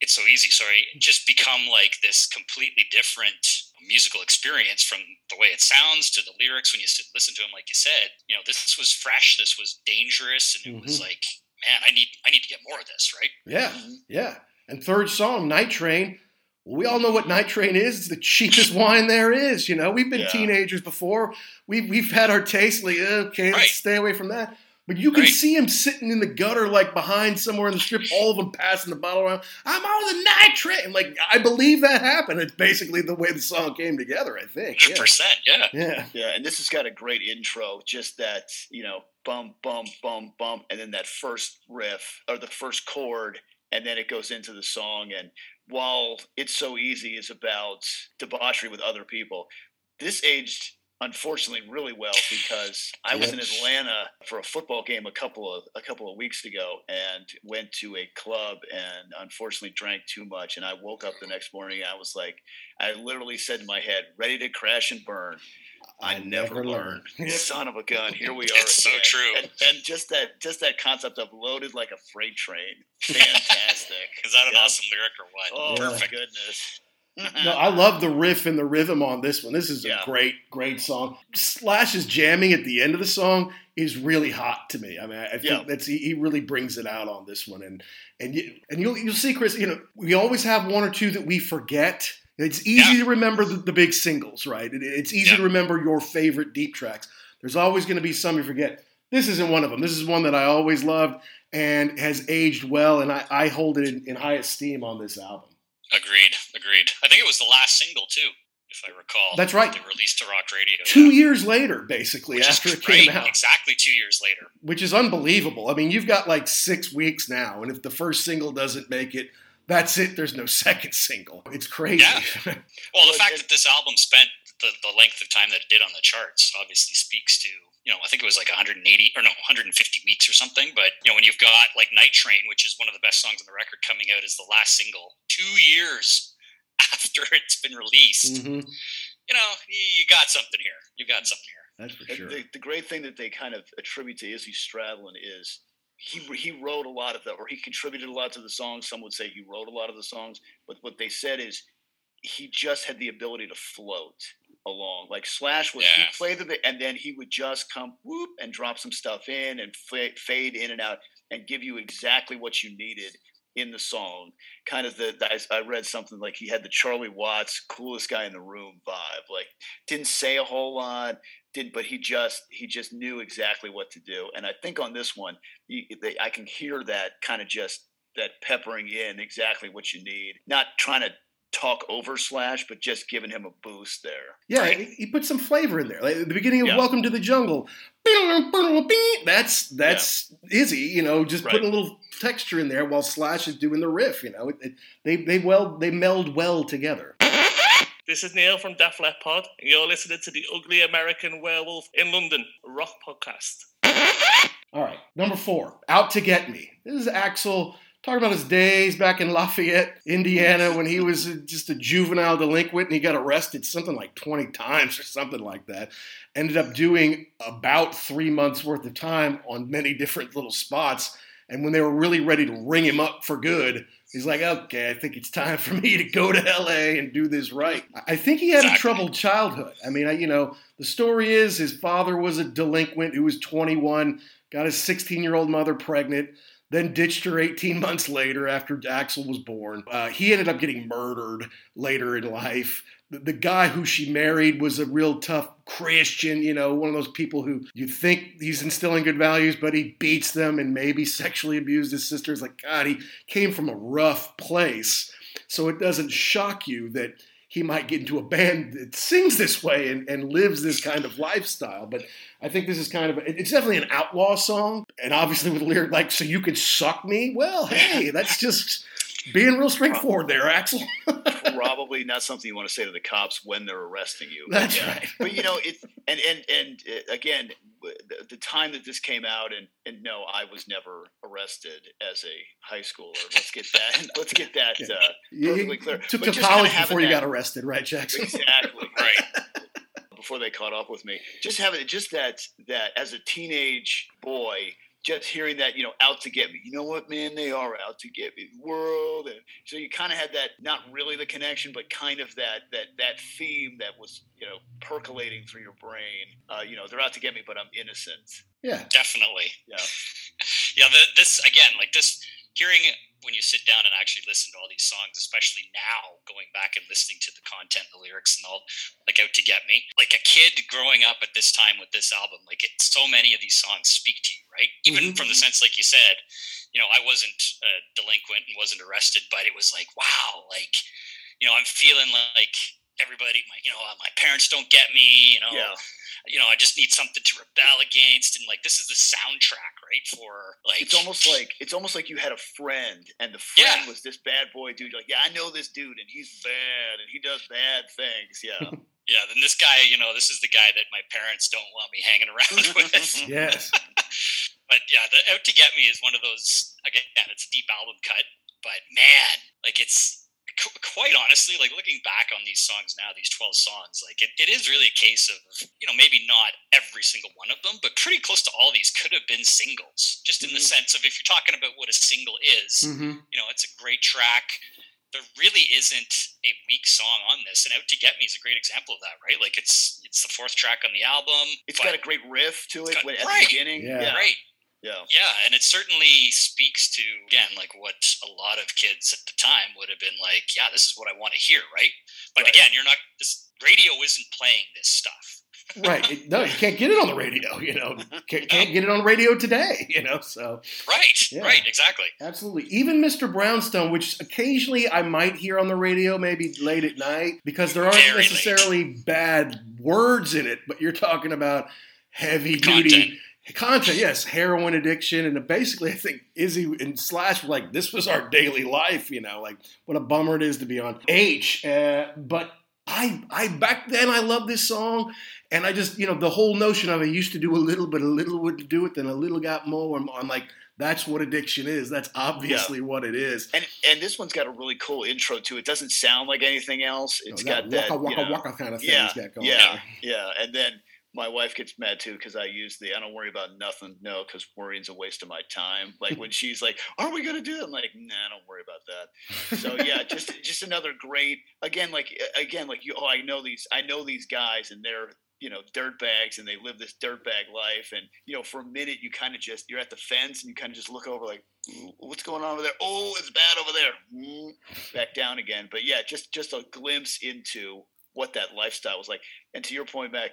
it's so easy sorry just become like this completely different musical experience from the way it sounds to the lyrics when you sit, listen to them like you said you know this was fresh this was dangerous and it was Mhm. like man i need i need to get more of this right Yeah. Mhm. Yeah. And third song, Night Train, we all know what Night Train is. It's the cheapest wine there is. You know, we've been Yeah. teenagers before. We've we've had our taste. Like, okay, Right. let's stay away from that. But you can Right. see him sitting in the gutter, like behind somewhere in the strip. All of them passing the bottle around. I'm on the Night Train. Like, I believe that happened. It's basically the way the song came together. I think. Hundred Yeah. percent. Yeah. Yeah. Yeah, and this has got a great intro. Just that, you know, bum, bum, bum, bum, and then that first riff or the first chord, and then it goes into the song. And while it's so easy is about debauchery with other people, this aged unfortunately really well because I was in Atlanta for a football game a couple of a couple of weeks ago and went to a club and unfortunately drank too much and I woke up the next morning and I was like I literally said in my head ready to crash and burn I, never, learned. Son of a gun! Here we are. It's so true. And, and just that, just that concept of loaded like a freight train. Fantastic. Is that an Yep. awesome lyric or what? Oh Yeah. my Perfect. goodness. No, I love the riff and the rhythm on this one. This is a great, great song. Slash's jamming at the end of the song is really hot to me. I mean, I think Yeah. that's he, he really brings it out on this one, and and you, and you'll you'll see, Chris. You know, we always have one or two that we forget. It's easy Yeah. to remember the, the big singles, right? It, it's easy Yeah. to remember your favorite deep tracks. There's always going to be some you forget. This isn't one of them. This is one that I always loved and has aged well, and I, I hold it in, in high esteem on this album. Agreed. Agreed. I think it was the last single too, if I recall. That's right. They released to Rock Radio. Two yeah. years later, basically, Which is after it came great. out. Exactly two years later. which is unbelievable. I mean, you've got like six weeks now, and if the first single doesn't make it, that's it. There's no second single. It's crazy. Yeah. Well, the fact it- that this album spent the, the length of time that it did on the charts obviously speaks to, you know, I think it was like 180 or no, 150 weeks or something. But, you know, when you've got like Night Train, which is one of the best songs on the record coming out as the last single two years after it's been released, Mhm. you know, you, you got something here. You got something here. That's for sure. The, the great thing that they kind of attribute to Izzy Stradlin is he he wrote a lot of the, or he contributed a lot to the songs. Some would say he wrote a lot of the songs, but what they said is he just had the ability to float along. Like Slash was, Yeah. he played the bit, and then he would just come whoop and drop some stuff in and fa- fade in and out and give you exactly what you needed in the song. Kind of the, I, I read something like he had the Charlie Watts coolest guy in the room vibe. Like didn't say a whole lot, did but he just he just knew exactly what to do. And I think on this one, you, they, I can hear that kind of just that peppering in exactly what you need. Not trying to talk over Slash, but just giving him a boost there. yeah, he, he put some flavor in there. Like at the beginning of Yeah. Welcome to the Jungle. That's that's Izzy, you know, just Right. putting a little texture in there while Slash is doing the riff. You know, it, it, they they well they meld well together. This is Neil from Def Leppard, Pod, and you're listening to the Ugly American Werewolf in London rock podcast. All right, number four, Out to Get Me. This is Axl talking about his days back in Lafayette, Indiana, when he was just a juvenile delinquent and he got arrested something like 20 times or something like that. Ended up doing about three months worth of time on many different little spots. And when they were really ready to ring him up for good, he's like, okay, I think it's time for me to go to LA and do this right. I think he had a troubled childhood. I mean, I, you know, the story is his father was a delinquent who was 21, got his 16 year old mother pregnant, then ditched her 18 months later after Axl was born. Uh, he ended up getting murdered later in life. The, the guy who she married was a real tough Christian, you know, one of those people who you think he's instilling good values, but he beats them and maybe sexually abused his sisters. Like, God, he came from a rough place. So it doesn't shock you that he might get into a band that sings this way and, and lives this kind of lifestyle. But I think this is kind of, it's definitely an outlaw song. And obviously with a lyric like, so you can suck me? Well, hey, that's just being real straightforward there, Axl. Probably not something you want to say to the cops when they're arresting you. That's Yeah. right. but you know it and and and uh, again the, the time that this came out and and no i was never arrested as a high schooler let's get that let's get that uh, You, Perfectly clear. took But to just kinda college before you that- got arrested, right, Jackson? exactly Right. before they caught up with me just having just that that as a teenage boy just hearing that you know out to get me you know what man they are out to get me the world and so you kind of had that not really the connection but kind of that that that theme that was you know percolating through your brain uh, you know they're out to get me but i'm innocent Yeah. Definitely. Yeah. yeah. The, this again, like this, hearing when you sit down and actually listen to all these songs, especially now going back and listening to the content, the lyrics, and all, like "Out to Get Me," like a kid growing up at this time with this album, like it, so many of these songs speak to you, right? Even mm-hmm. from the sense, like you said, you know, I wasn't a delinquent and wasn't arrested, but it was like, wow, like, you know, I'm feeling like everybody, my, you know, my parents don't get me, you know. Yeah you know, I just need something to rebel against, and like this is the soundtrack, right? For like, it's almost like it's almost like you had a friend, and the friend yeah. was this bad boy dude. Like, yeah, I know this dude, and he's bad, and he does bad things. Yeah. yeah, then this guy, you know, this is the guy that my parents don't want me hanging around with. yes. but yeah, the Out to Get Me is one of those. Again, it's a deep album cut, but man, like it's quite honestly, like looking back on these songs now, these 12 songs, like it, it is really a case of, you know, maybe not every single one of them, but pretty close to all these could have been singles, just in mm-hmm. the sense of if you're talking about what a single is, mm-hmm. you know, it's a great track. There really isn't a weak song on this, and "Out to Get Me" is a great example of that, right? Like it's it's the fourth track on the album. It's got a great riff to it got, at right, the beginning. Yeah. yeah. Right. Yeah. Yeah, and it certainly speaks to again like what a lot of kids at the time would have been like, yeah, this is what I want to hear, right? But right. again, you're not this radio isn't playing this stuff. right. No, you can't get it on the radio, you know. Can't, can't get it on radio today, you know. So Right. Yeah. Right, exactly. Absolutely. Even Mr. Brownstone, which occasionally I might hear on the radio maybe late at night because there aren't Very necessarily late. bad words in it, but you're talking about heavy duty content, yes, heroin addiction, and basically, I think Izzy and Slash were like, "This was our daily life," you know, like what a bummer it is to be on H. Uh, but I, I back then I loved this song, and I just, you know, the whole notion of I used to do a little, but a little wouldn't do it, then a little got more. And I'm like, that's what addiction is. That's obviously yeah. what it is. And and this one's got a really cool intro too. It doesn't sound like anything else. It's no, that got that waka waka you know, waka kind of thing. Yeah, yeah, yeah, and then my wife gets mad too because I use the I don't worry about nothing. No, because worrying's a waste of my time. Like when she's like, "Aren't we gonna do it?" I'm like, "Nah, don't worry about that." So yeah, just just another great again, like again, like you. Oh, I know these. I know these guys, and they're you know dirt bags, and they live this dirt bag life. And you know, for a minute, you kind of just you're at the fence, and you kind of just look over like, "What's going on over there?" Oh, it's bad over there. Mm, back down again. But yeah, just just a glimpse into what that lifestyle was like. And to your point, back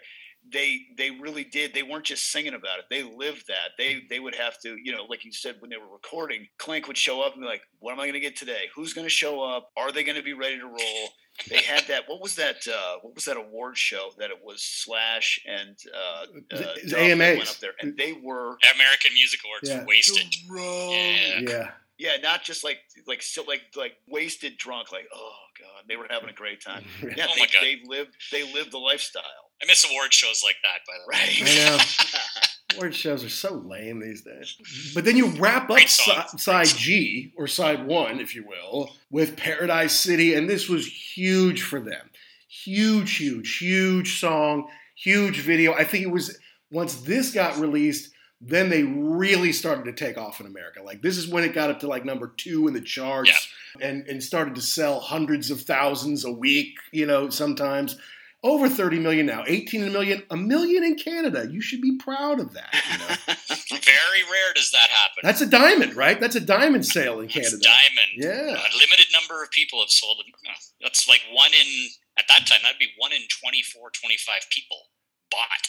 they they really did they weren't just singing about it they lived that. They they would have to you know like you said when they were recording Clink would show up and be like what am i going to get today? Who's going to show up? Are they going to be ready to roll? They had that what was that uh what was that award show that it was slash and uh, uh AMA went up there and they were american music awards yeah. wasted. Yeah yeah. Yeah, not just like like so like like wasted drunk, like oh god, they were having a great time. Yeah, oh they, they lived they lived the lifestyle. I miss award shows like that, by the way. Right. I know. award shows are so lame these days. But then you wrap up si- side G, or side one, if you will, with Paradise City, and this was huge for them. Huge, huge, huge song, huge video. I think it was once this got released, then they really started to take off in America. Like this is when it got up to like number two in the charts yeah. and, and started to sell hundreds of thousands a week, you know, sometimes over 30 million now 18 million a million in canada. You should be proud of that you know? very rare does that happen. That's a diamond right? That's a diamond sale in that's canada. diamond. Yeah. A limited number of people have sold it that's like one in at that time that'd be one in 24 25 people bought.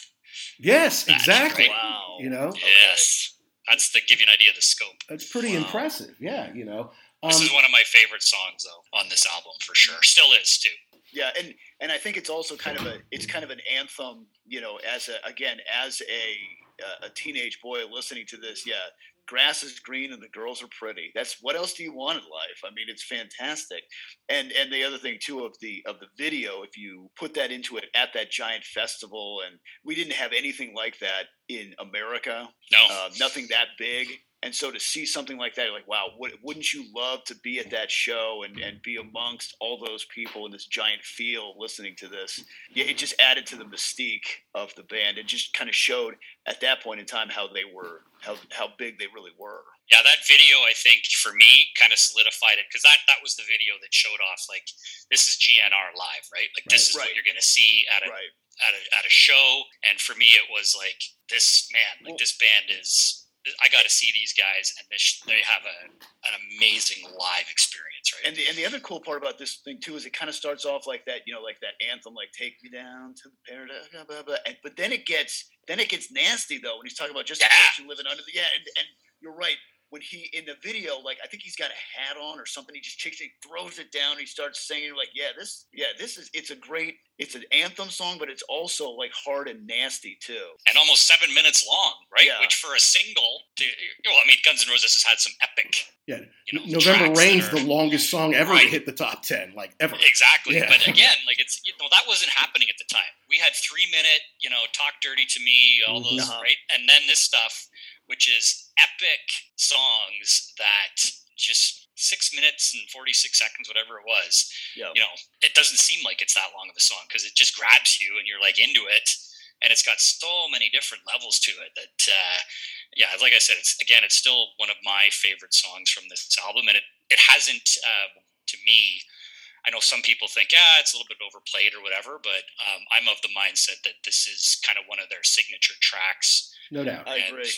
Yes that's exactly. great. wow. You know? Yes. That's to give you an idea of the scope. That's pretty wow. impressive. Yeah you know. Um, this is one of my favorite songs though on this album for sure. Still is too. Yeah, and and I think it's also kind of a it's kind of an anthem, you know, as a again as a a teenage boy listening to this. Yeah, grass is green and the girls are pretty. That's what else do you want in life? I mean, it's fantastic. And and the other thing too of the of the video, if you put that into it at that giant festival, and we didn't have anything like that in America. No, uh, nothing that big. And so to see something like that, like, wow, wouldn't you love to be at that show and, and be amongst all those people in this giant field listening to this? Yeah, it just added to the mystique of the band. It just kind of showed at that point in time how they were, how, how big they really were. Yeah, that video, I think, for me, kind of solidified it because that, that was the video that showed off, like, this is GNR live, right? Like, this right, is right. what you're going to see at a, right. at, a, at a show. And for me, it was like, this, man, like, well, this band is I got to see these guys, and this, they have a, an amazing live experience, right? And the and the other cool part about this thing too is it kind of starts off like that, you know, like that anthem, like "Take Me Down to the Paradise," blah, blah, blah. And, but then it gets then it gets nasty though when he's talking about just Yeah. living under the yeah, and, and you're right. When he in the video, like I think he's got a hat on or something, he just takes it, throws it down, and he starts singing. Like, yeah, this, yeah, this is. It's a great, it's an anthem song, but it's also like hard and nasty too. and almost seven minutes long, right? Yeah. Which for a single, to, well, I mean, Guns N' Roses has had some epic, Yeah, you know, November Rain's are- the longest song ever to hit the top ten, like ever. Exactly. Yeah. But again, like it's you know that wasn't happening at the time. We had three minute, you know, talk dirty to me, all Mhm. those Uh-huh. right, and then this stuff, which is epic songs that just six minutes and forty six seconds, whatever it was. Yeah. You know, it doesn't seem like it's that long of a song because it just grabs you and you're like into it, and it's got so many different levels to it that. uh yeah, like I said, it's again, it's still one of my favorite songs from this album, and it it hasn't uh, to me. I know some people think, yeah, it's a little bit overplayed or whatever, but um, I'm of the mindset that this is kind of one of their signature tracks. No doubt. I agree.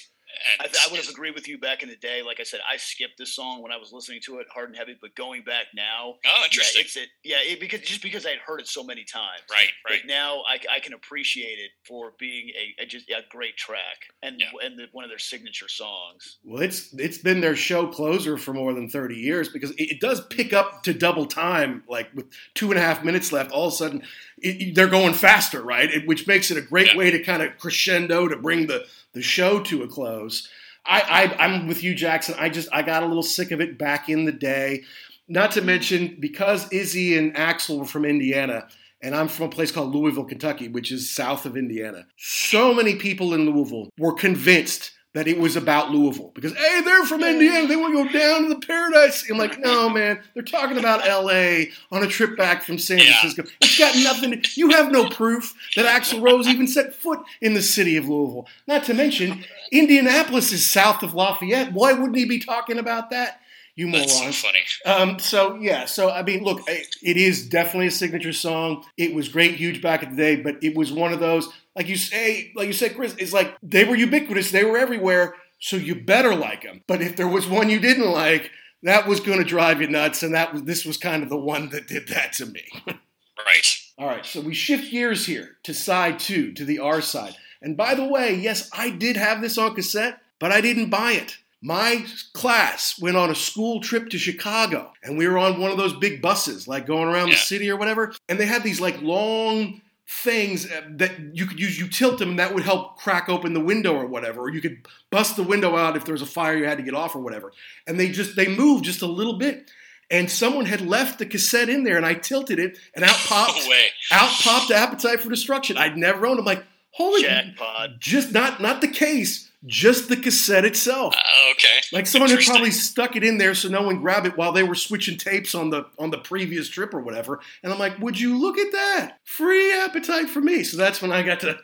And I, I would have agreed with you back in the day. Like I said, I skipped this song when I was listening to it, hard and heavy. But going back now, Oh, yeah, interesting. it's it. Yeah, it, because just because I'd heard it so many times. right, right. But now I, I can appreciate it for being a, a just a great track and Yeah. and the, one of their signature songs. Well, it's it's been their show closer for more than thirty years because it, it does pick up to double time. Like with two and a half minutes left, all of a sudden it, they're going faster, right? It, which makes it a great Yeah. way to kind of crescendo to bring the the show to a close. I, I I'm with you, Jackson. I just I got a little sick of it back in the day. Not to mention because Izzy and Axl were from Indiana. And I'm from a place called Louisville, Kentucky, which is south of Indiana. So many people in Louisville were convinced that it was about Louisville because hey, they're from Indiana, they want to go down to the paradise. I'm like, no, man, they're talking about L.A. on a trip back from San Yeah. Francisco. It's got nothing. To, you have no proof that Axl Rose even set foot in the city of Louisville. Not to mention, Indianapolis is south of Lafayette. Why wouldn't he be talking about that? You That's so morons. funny. Um, so yeah, so I mean, look, it it is definitely a signature song. It was great, huge back in the day, but it was one of those, like you say, like you said, Chris, it's like they were ubiquitous, they were everywhere, so you better like them. But if there was one you didn't like, that was going to drive you nuts, and that was this was kind of the one that did that to me. Right. All right, so we shift gears here to side two, to the R side. And by the way, yes, I did have this on cassette, but I didn't buy it. My class went on a school trip to Chicago, and we were on one of those big buses, like going around the city or whatever. And they had these like long things uh, that you could use. You tilt them, and that would help crack open the window or whatever. Or you could bust the window out if there was a fire you had to get off or whatever. And they just they moved just a little bit. And someone had left the cassette in there, and I tilted it, and out popped No out popped Appetite for Destruction. I'd never owned. I'm like, holy, Jackpot. just not not the case, just the cassette itself. Uh, okay. Like someone had probably stuck it in there so no one grabbed it while they were switching tapes on the on the previous trip or whatever. And I'm like, would you look at that? Free Appetite for me. So that's when I got to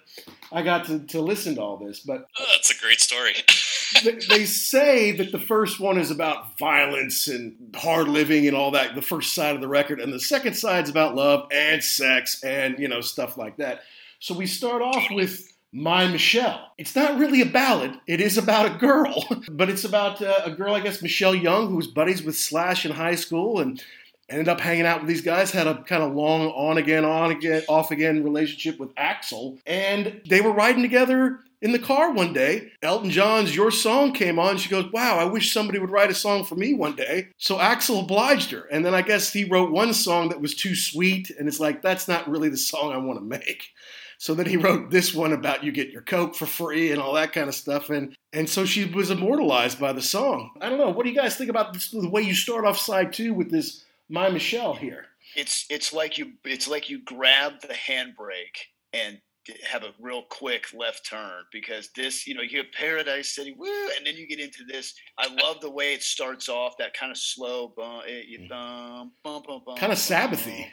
I got to, to listen to all this. But Oh, that's a great story. they, they say that the first one is about violence and hard living and all that, the first side of the record, and the second side's about love and sex and you know stuff like that. So we start off with My Michelle. It's not really a ballad; it is about a girl, but it's about uh, a girl, I guess, Michelle Young, who was buddies with Slash in high school and ended up hanging out with these guys. Had a kind of long on again, on again, off again relationship with Axl, and they were riding together in the car one day. Elton John's Your Song came on. She goes, Wow, I wish somebody would write a song for me one day. So Axl obliged her. And then I guess he wrote one song that was too sweet. And it's like, That's not really the song I want to make. So then he wrote this one about you get your Coke for free and all that kind of stuff. And and so she was immortalized by the song. I don't know. What do you guys think about this, the way you start off side two with this My Michelle here? It's it's like you it's like you grab the handbrake and have a real quick left turn because this you know you have Paradise City woo and then you get into this. I love the way it starts off that kind of slow bum, eh, you bum, bum, bum, bum, Kinda bum, Sabbathy.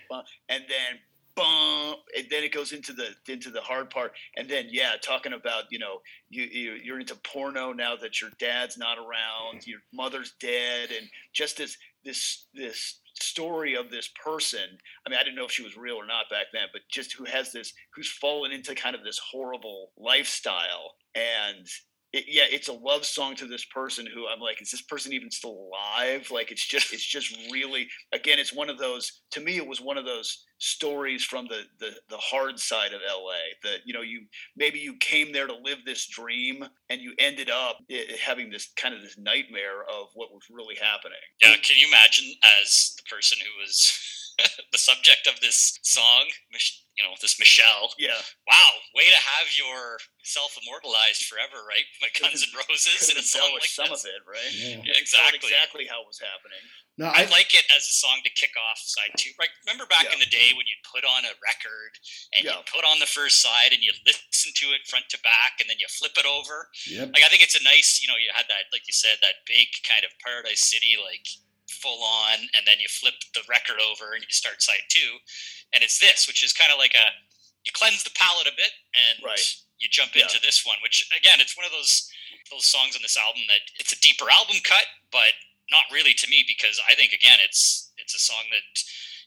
and then bum and then it goes into the into the hard part. And then yeah talking about you know you, you you're into porno now that your dad's not around your mother's dead and just this this this story of this person. I mean i didn't know if she was real or not back then but just who has this who's fallen into kind of this horrible lifestyle. And it, yeah, it's a love song to this person who I'm like, is this person even still alive? Like, it's just, it's just really, again, it's one of those. To me, it was one of those stories from the the the hard side of LA. That you know, you maybe you came there to live this dream, and you ended up having this kind of this nightmare of what was really happening. Yeah, can you imagine as the person who was the subject of this song, you know, this Michelle. Yeah. Wow, way to have your self immortalized forever, right? By Guns N' Roses in a song like some this. of it, right? Yeah, yeah exactly. Exactly how it was happening. No, I, I, like it as a song to kick off side two. Right? Remember back yeah. in the day when you'd put on a record and yeah. you put on the first side and you listen to it front to back and then you flip it over. Yep. Like I think it's a nice, you know, you had that, like you said, that big kind of Paradise City, like full on, and then you flip the record over and you start side two, and it's this, which is kind of like a you cleanse the palate a bit and right. you jump yeah. into this one, which again, it's one of those those songs on this album that it's a deeper album cut, but not really to me because I think again, it's it's a song that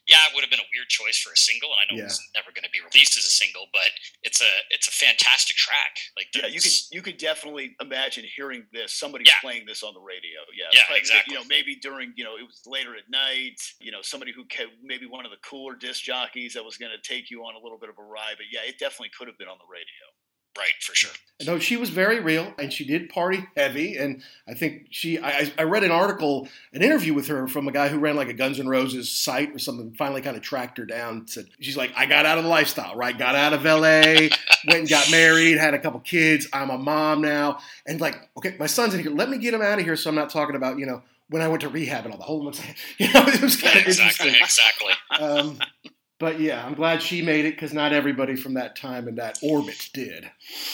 yeah, it would have been a weird choice for a single, and I know yeah. it's never going to be released as a single, but it's a it's a fantastic track. Like, yeah, you could you could definitely imagine hearing this, somebody yeah. playing this on the radio. Yeah, yeah, exactly. You know, maybe during you know it was later at night. You know, somebody who maybe one of the cooler disc jockeys that was going to take you on a little bit of a ride. But yeah, it definitely could have been on the radio. Right, for sure. No, she was very real, and she did party heavy. And I think she, I, I read an article, an interview with her from a guy who ran like a Guns N' Roses site or something. Finally, kind of tracked her down. Said she's like, I got out of the lifestyle, right? Got out of L.A., went and got married, had a couple kids. I'm a mom now, and like, okay, my son's in here. Let me get him out of here, so I'm not talking about you know when I went to rehab and all the whole. You know, it was kind of exactly, interesting. Exactly. Um, but yeah, I'm glad she made it because not everybody from that time and that orbit did.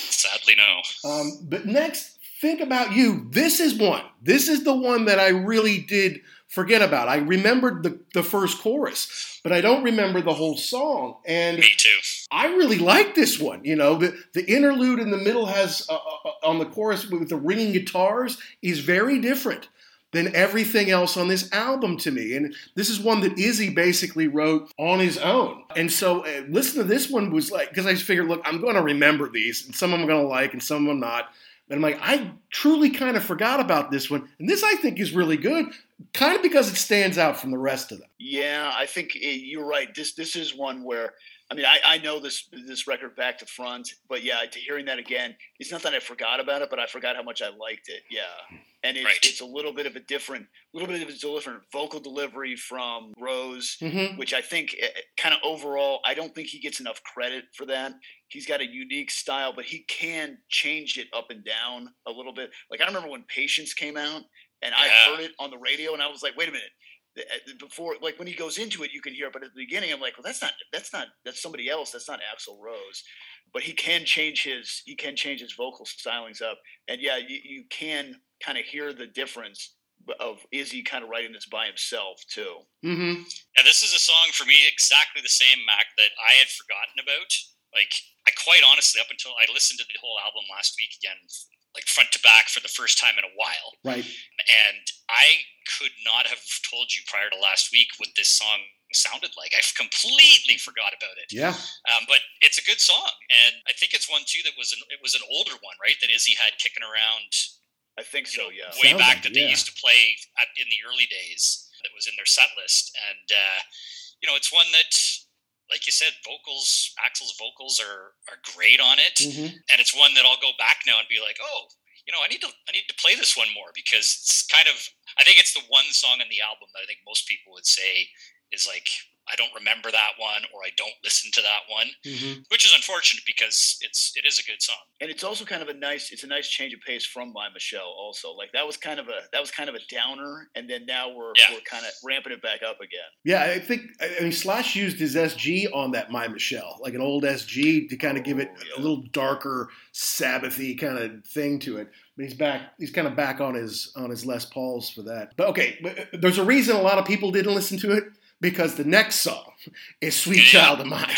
Sadly, no. Um, but next, think about you. This is one. This is the one that I really did forget about. I remembered the, the first chorus, but I don't remember the whole song. And me too. I really like this one. You know, the, the interlude in the middle has uh, uh, on the chorus with the ringing guitars is very different than everything else on this album to me. And this is one that Izzy basically wrote on his own. And so uh, listen to this one was like, because I just figured, look, I'm going to remember these, and some of them I'm going to like, and some of them not. But I'm like, I truly kind of forgot about this one. And this I think is really good, kind of because it stands out from the rest of them. Yeah, I think eh, you're right. This this is one where I mean, I, I know this this record back to front, but yeah, to hearing that again, it's not that I forgot about it, but I forgot how much I liked it. Yeah, and it's, right. it's a little bit of a different, little bit of a different vocal delivery from Rose, mm-hmm. which I think eh, eh, kind of overall, I don't think he gets enough credit for that. He's got a unique style, but he can change it up and down a little bit. Like I remember when Patience came out, and yeah. I heard it on the radio, and I was like, wait a minute before like when he goes into it you can hear it but at the beginning i'm like well that's not that's not that's somebody else that's not axl rose but he can change his he can change his vocal stylings up and yeah you, you can kind of hear the difference of is he kind of writing this by himself too mm-hmm. yeah this is a song for me exactly the same mac that i had forgotten about like i quite honestly up until i listened to the whole album last week again like front to back for the first time in a while. Right. And I could not have told you prior to last week what this song sounded like. I've completely forgot about it. Yeah. Um, but it's a good song, and I think it's one too that was an it was an older one, right? That Izzy had kicking around. I think so. Know, yeah. Way Sounds back like, that they used to play at, in the early days. That was in their set list, and uh, you know, it's one that like you said, vocals, Axl's vocals are are great on it, mm-hmm. and it's one that I'll go back now and be like, oh, you know, I need to I need to play this one more because it's kind of I think it's the one song in the album that I think most people would say is like I don't remember that one or I don't listen to that one, mm-hmm. which is unfortunate because it's it is a good song. And it's also kind of a nice it's a nice change of pace from My Michelle also. Like that was kind of a that was kind of a downer and then now we're yeah. we're kind of ramping it back up again. Yeah, I think I mean Slash used his SG on that My Michelle, like an old SG to kind of give it Oh, yeah. a little darker Sabbathy kind of thing to it. But he's back. He's kind of back on his on his Les Pauls for that. But okay, uh, there's a reason a lot of people didn't listen to it because the next song is Sweet Child of Mine.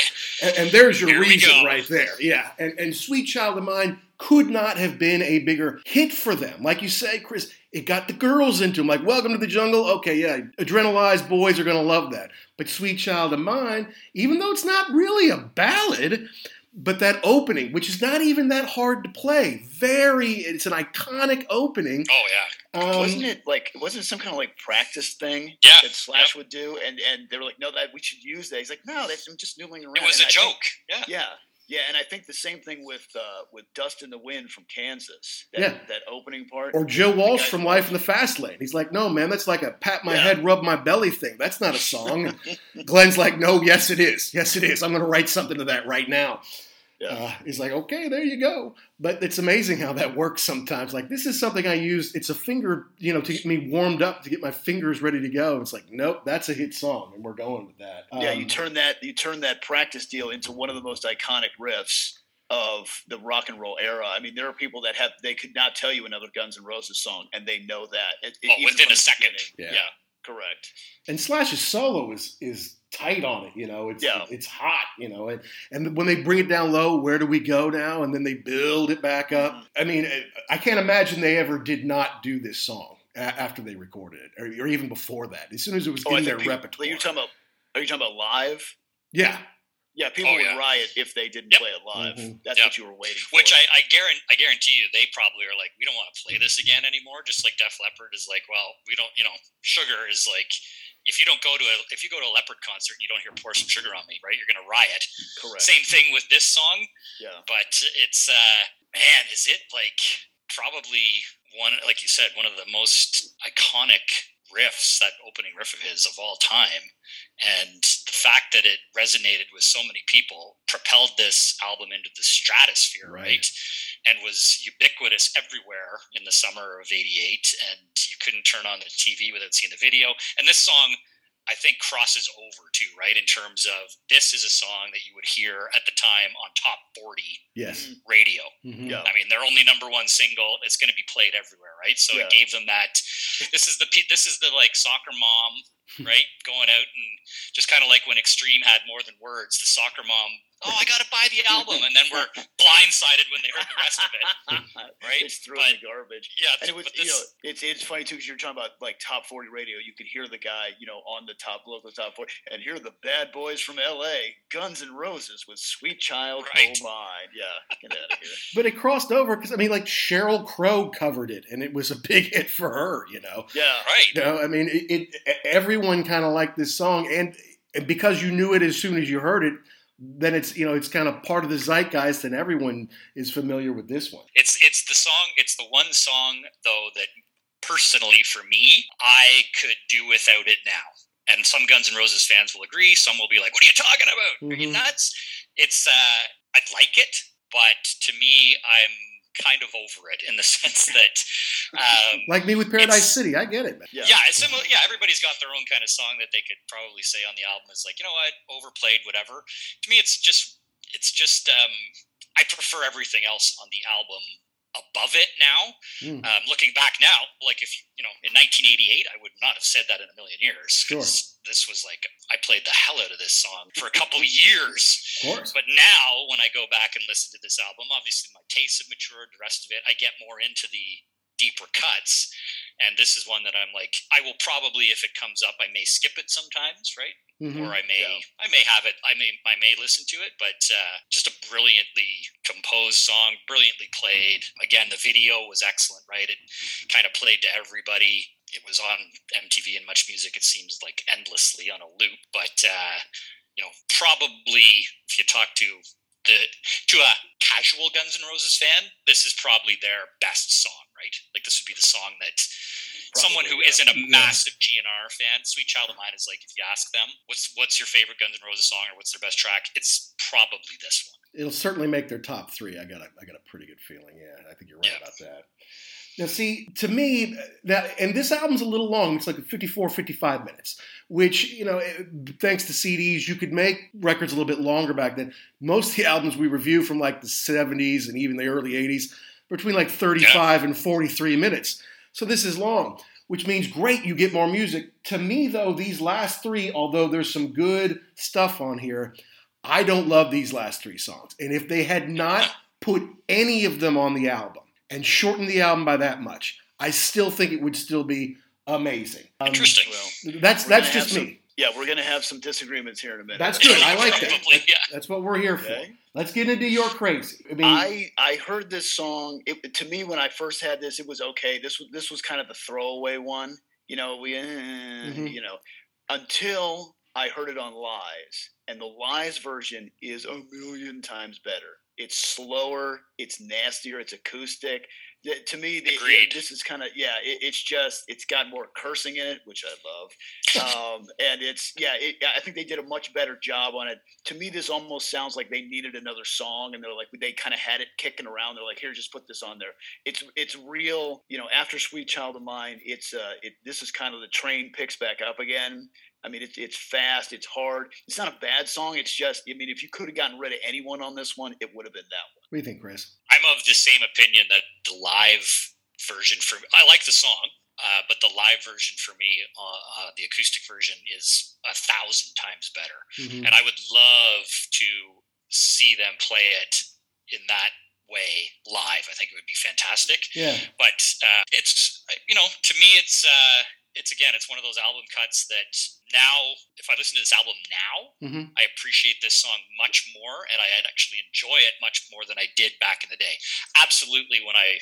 And, and there's your reason right there. Yeah. And, and Sweet Child of Mine could not have been a bigger hit for them. Like you say, Chris, it got the girls into them. Like, Welcome to the Jungle. Okay, yeah, adrenalized boys are going to love that. But Sweet Child of Mine, even though it's not really a ballad, But that opening, which is not even that hard to play, very it's an iconic opening. Oh yeah, Um, wasn't it like wasn't it some kind of like practice thing Yeah, that Slash would do? And and they were like, no, that we should use that. He's like, no, that's I'm just noodling around. it was And a I think- joke. Yeah. yeah. Yeah, and I think the same thing with uh, with Dust in the Wind from Kansas. That, Yeah. that opening part. Or Joe Walsh from Life in the Fast Lane. He's like, no, man, that's like a pat my Yeah. head, rub my belly thing. That's not a song. Glenn's like, no, yes, it is. Yes, it is. I'm going to write something to that right now. Yeah. Uh, he's like, okay, there you go. But it's amazing how that works sometimes. Like, this is something I use. It's a finger, you know, to get me warmed up, to get my fingers ready to go. It's like, nope, that's a hit song, and we're going with that. yeah, you Um, turn that you turn that practice deal into one of the most iconic riffs of the rock and roll era. I mean, there are people that have they could not tell you another Guns N' Roses song, and they know that. It, it- Oh, within a second. Yeah. yeah, correct. and Slash's solo is is tight on it. You know, it's Yeah. it's hot. You know, and and when they bring it down low, where do we go now? And then they build it back up. Mm-hmm. I mean, I can't imagine they ever did not do this song a- after they recorded it, or, or even before that. As soon as it was Oh, in their people- repertoire. You're talking about? Are you talking about live? yeah, Yeah, people Oh, would riot if they didn't Yep. play it live. Mhm. That's Yep. what you were waiting for. Which I, I guarantee I guarantee you they probably are like, we don't want to play this again anymore. Just like Def Leppard is like, well, we don't, you know, Sugar is like, if you don't go to a if you go to a Leppard concert and you don't hear Pour Some Sugar on Me, right, you're gonna riot. correct. Same thing with this song, Yeah. but it's uh man, is it like probably one like you said, one of the most iconic riffs, that opening riff of his of all time. And the fact that it resonated with so many people propelled this album into the stratosphere, Right. right? And was ubiquitous everywhere in the summer of 88. And you couldn't turn on the TV without seeing the video. And this song, I think, crosses over too, right? In terms of this is a song that you would hear at the time on top 40 yes. radio. Mhm. Yeah. I mean, their only number one single. It's going to be played everywhere, right? So Yeah. it gave them that. This is the pe- this is the like soccer mom, right? Going out and just kind of like when Extreme had more than words. The soccer mom. Oh, I got to buy the album, and then we're blindsided when they heard the rest of it, right? It's through in the garbage. Yeah, And it was, but you know, it's it's funny too because you're talking about like top forty radio. You could hear the guy, you know, on the top local top forty, and hear the bad boys from L.A. Guns and Roses with "Sweet Child Right. Oh Mine." Yeah, get out of here. But it crossed over because I mean, like Sheryl Crow covered it, and it was a big hit for her. You know, Yeah, right? You know, I mean, it, it everyone kind of liked this song, and, and because you knew it as soon as you heard it, then it's you know it's kind of part of the zeitgeist, and everyone is familiar with this one. It's it's the song. It's the one song though that personally for me, I could do without it now. And some Guns N' Roses fans will agree. Some will be like, "What are you talking about? Are you Mhm. nuts?" It's uh, I'd like it, but to me, I'm kind of over it in the sense that um, Like me with Paradise City, I get it. Man. yeah, yeah, it's similar. Yeah, everybody's got their own kind of song that they could probably say on the album is like, you know what, overplayed, whatever. To me, it's just, it's just, um, I prefer everything else on the album above it now. Mm. Um, looking back now, like if you know, in 1988, I would not have said that in a million years. 'cause This was like I played the hell out of this song for a couple years. Of course. But now, when I go back and listen to this album, obviously my tastes have matured. The rest of it, I get more into the deeper cuts. And this is one that I'm like, I will probably, if it comes up, I may skip it sometimes, right? Mhm. Or I may, Yeah. I may have it, I may, I may listen to it. But uh, just a brilliantly composed song, brilliantly played. Again, the video was excellent, right? It kind of played to everybody. It was on MTV and Much Music. It seems like endlessly on a loop, but uh, you know, probably if you talk to the to a casual Guns N' Roses fan, this is probably their best song, right? Like this would be the song that someone who Probably, yeah. not a massive GNR fan, Sweet Child of Mine is like if you ask them, what's what's your favorite Guns N' Roses song or what's their best track? It's probably this one. It'll certainly make their top three. I got a, I got a pretty good feeling. Yeah, I think you're right Yeah. about that. Now, see, to me, that and this album's a little long. It's like 54, 55 minutes, which, you know, eh, thanks to CDs, you could make records a little bit longer back then. Most of the albums we review from like the 70s and even the early 80s, between like 35 and 43 minutes. So this is long, which means great, you get more music. To me, though, these last three, although there's some good stuff on here, I don't love these last three songs. And if they had not put any of them on the album and shortened the album by that much, I still think it would still be amazing. Um, Interesting. Well, that's that's just have me. Yeah, we're gonna have some disagreements here in a minute. That's good. I like that. Probably, That's, yeah. that's what we're here Okay. for. Let's get into your crazy. I mean, I I heard this song. It, to me, when I first had this, it was okay. This was this was kind of the throwaway one. You know, we eh, Mhm. you know until I heard it on Lies, and the Lies version is a million times better. It's slower. It's nastier. It's acoustic. To me, the, Agreed. this is kind of yeah. It, it's just it's got more cursing in it, which I love, um, and it's yeah. It, I think they did a much better job on it to me this almost sounds like they needed another song and they're like they kind of had it kicking around they're like here just put this on there it's it's real you know after sweet child of mine it's uh it this is kind of the train picks back up again i mean it's it's fast it's hard it's not a bad song it's just i mean if you could have gotten rid of anyone on this one it would have been that one what do you think, Chris? I'm of the same opinion that the live version for me I like the song, uh, but the live version for me, uh, uh, the acoustic version, is a thousand times better. Mhm. And I would love to see them play it in that way live. I think it would be fantastic. Yeah. But uh, it's you know to me it's uh, it's again it's one of those album cuts that now if I listen to this album now Mhm. I appreciate this song much more and I actually enjoy it much more than I did back in the day. Absolutely, when I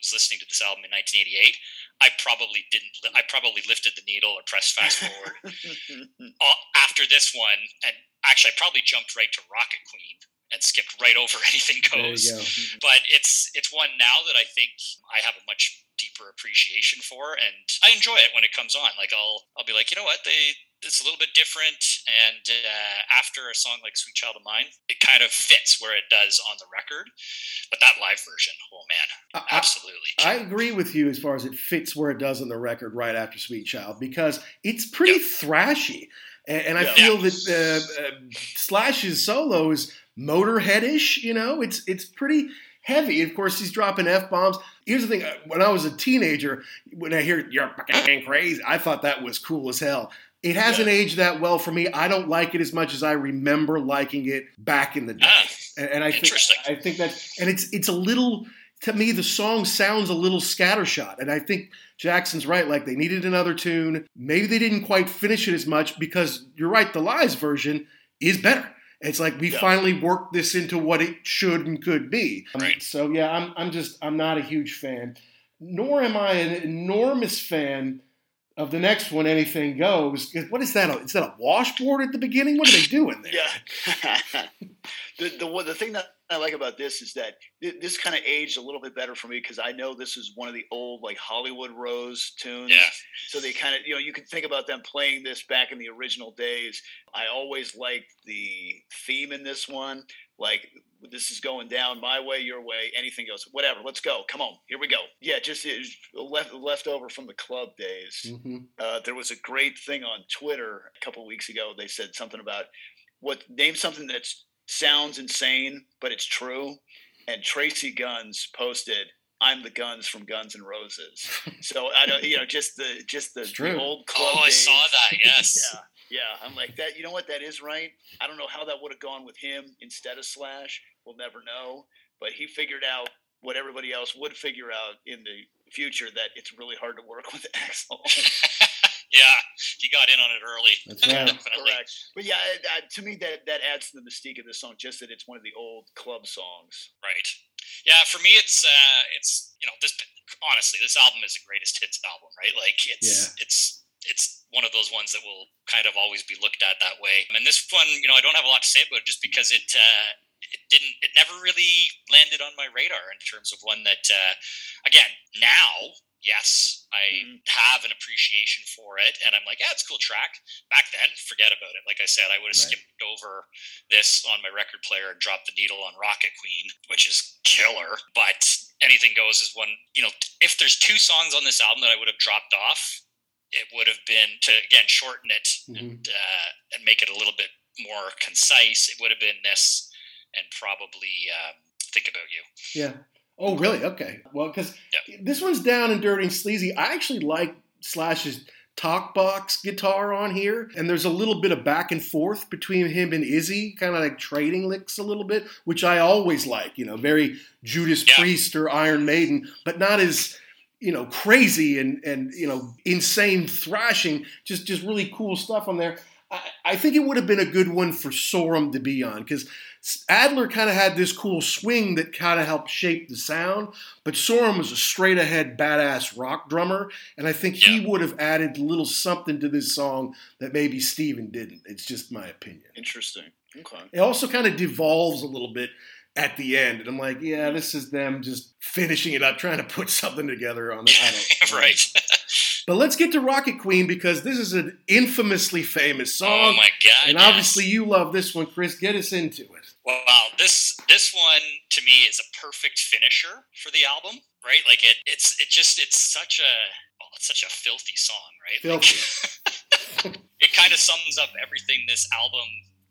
was listening to this album in 1988, I probably didn't. I probably lifted the needle or pressed fast forward uh, after this one, and actually, I probably jumped right to Rocket Queen and skipped right over anything goes. go. But it's it's one now that I think I have a much deeper appreciation for, and I enjoy it when it comes on. Like I'll I'll be like, you know what, they it's a little bit different, and uh, after a song like "Sweet Child of Mine," it kind of fits where it does on the record. But that live version, oh man, I- I- absolutely. I agree with you as far as it fits where it does on the record right after Sweet Child because it's pretty thrashy. And, and I Yeah. feel that uh, uh, Slash's solo is motorheadish, you know? It's it's pretty heavy. Of course, he's dropping F bombs. Here's the thing uh, when I was a teenager, when I hear you're fucking crazy, I thought that was cool as hell. It hasn't aged that well for me. I don't like it as much as I remember liking it back in the day. Ah, And, and I think. I think that's and it's it's a little to me the song sounds a little scattershot, and I think Jackson's right. Like they needed another tune. Maybe they didn't quite finish it as much because you're right. The Lies version is better. It's like we Yeah. finally worked this into what it should and could be. Right. So yeah, I'm I'm just I'm not a huge fan. Nor am I an enormous fan of the next one. Anything goes. What is that? Is that a washboard at the beginning? What are they doing there? Yeah. the, the one- the thing that I like about this is that thi- this kind of aged a little bit better for me because I know this is one of the old like Hollywood Rose tunes. Yeah. So they kind of you know you can think about them playing this back in the original days. I always liked the theme in this one. Like this is going down my way, your way, anything goes. Whatever. Let's go. Come on. Here we go. Yeah. Just it left left over from the club days. Mhm. Uh, there was a great thing on Twitter a couple weeks ago. They said something about what name something that sounds insane, but it's true. And Tracii Guns posted, "I'm the Guns from Guns and Roses." So I don't, you know, just the just the, true. the old oh, club. Oh, I saw that. Yes. Yeah, yeah. I'm like that. You know what? That is right. I don't know how that would have gone with him instead of Slash. We'll never know. But he figured out what everybody else would figure out in the future that it's really hard to work with Axl. Yeah, he got in on it early. That's right. Definitely. Correct. But yeah, uh, to me that that adds to the mystique of the song, just that it's one of the old club songs. Right. Yeah, for me, it's uh, it's you know this. Honestly, this album is a greatest hits album, right? Like it's it's it's one of those ones that will kind of always be looked at that way. And this one, you know, I don't have a lot to say about it just because it uh, it didn't it never really landed on my radar in terms of one that uh, again now. Yes, I Mhm. have an appreciation for it, and I'm like, yeah, it's a cool track. Back then, forget about it. Like I said, I would have Right. skipped over this on my record player and dropped the needle on Rocket Queen, which is killer. But Anything Goes is one, you know, if there's two songs on this album that I would have dropped off, it would have been to, again, shorten it and, uh, and make it a little bit more concise. It would have been this and probably um, Think About You. Yeah. Oh, really? Okay. Well, because Yep. this one's down and dirty and sleazy. I actually like Slash's talk box guitar on here, and there's a little bit of back and forth between him and Izzy, kind of like trading licks a little bit, which I always like. You know, very Judas Yeah. Priest or Iron Maiden, but not as you know, crazy and and you know, insane thrashing, just just really cool stuff on there. I, I think it would have been a good one for Sorum to be on because Adler kind of had this cool swing that kind of helped shape the sound, but Sorum was a straight ahead badass rock drummer, and I think he would have added a little something to this song that maybe Steven didn't. It's just my opinion. Interesting. Okay. It also kind of devolves a little bit at the end, and I'm like, yeah, this is them just finishing it up, trying to put something together on it. right. But let's get to Rocket Queen because this is an infamously famous song. Oh my god! And yes. obviously you love this one, Chris. Get us into it. Wow, this this one to me is a perfect finisher for the album, right? Like it it's it just it's such a well, it's such a filthy song, right? Filthy. Like, it kind of sums up everything this album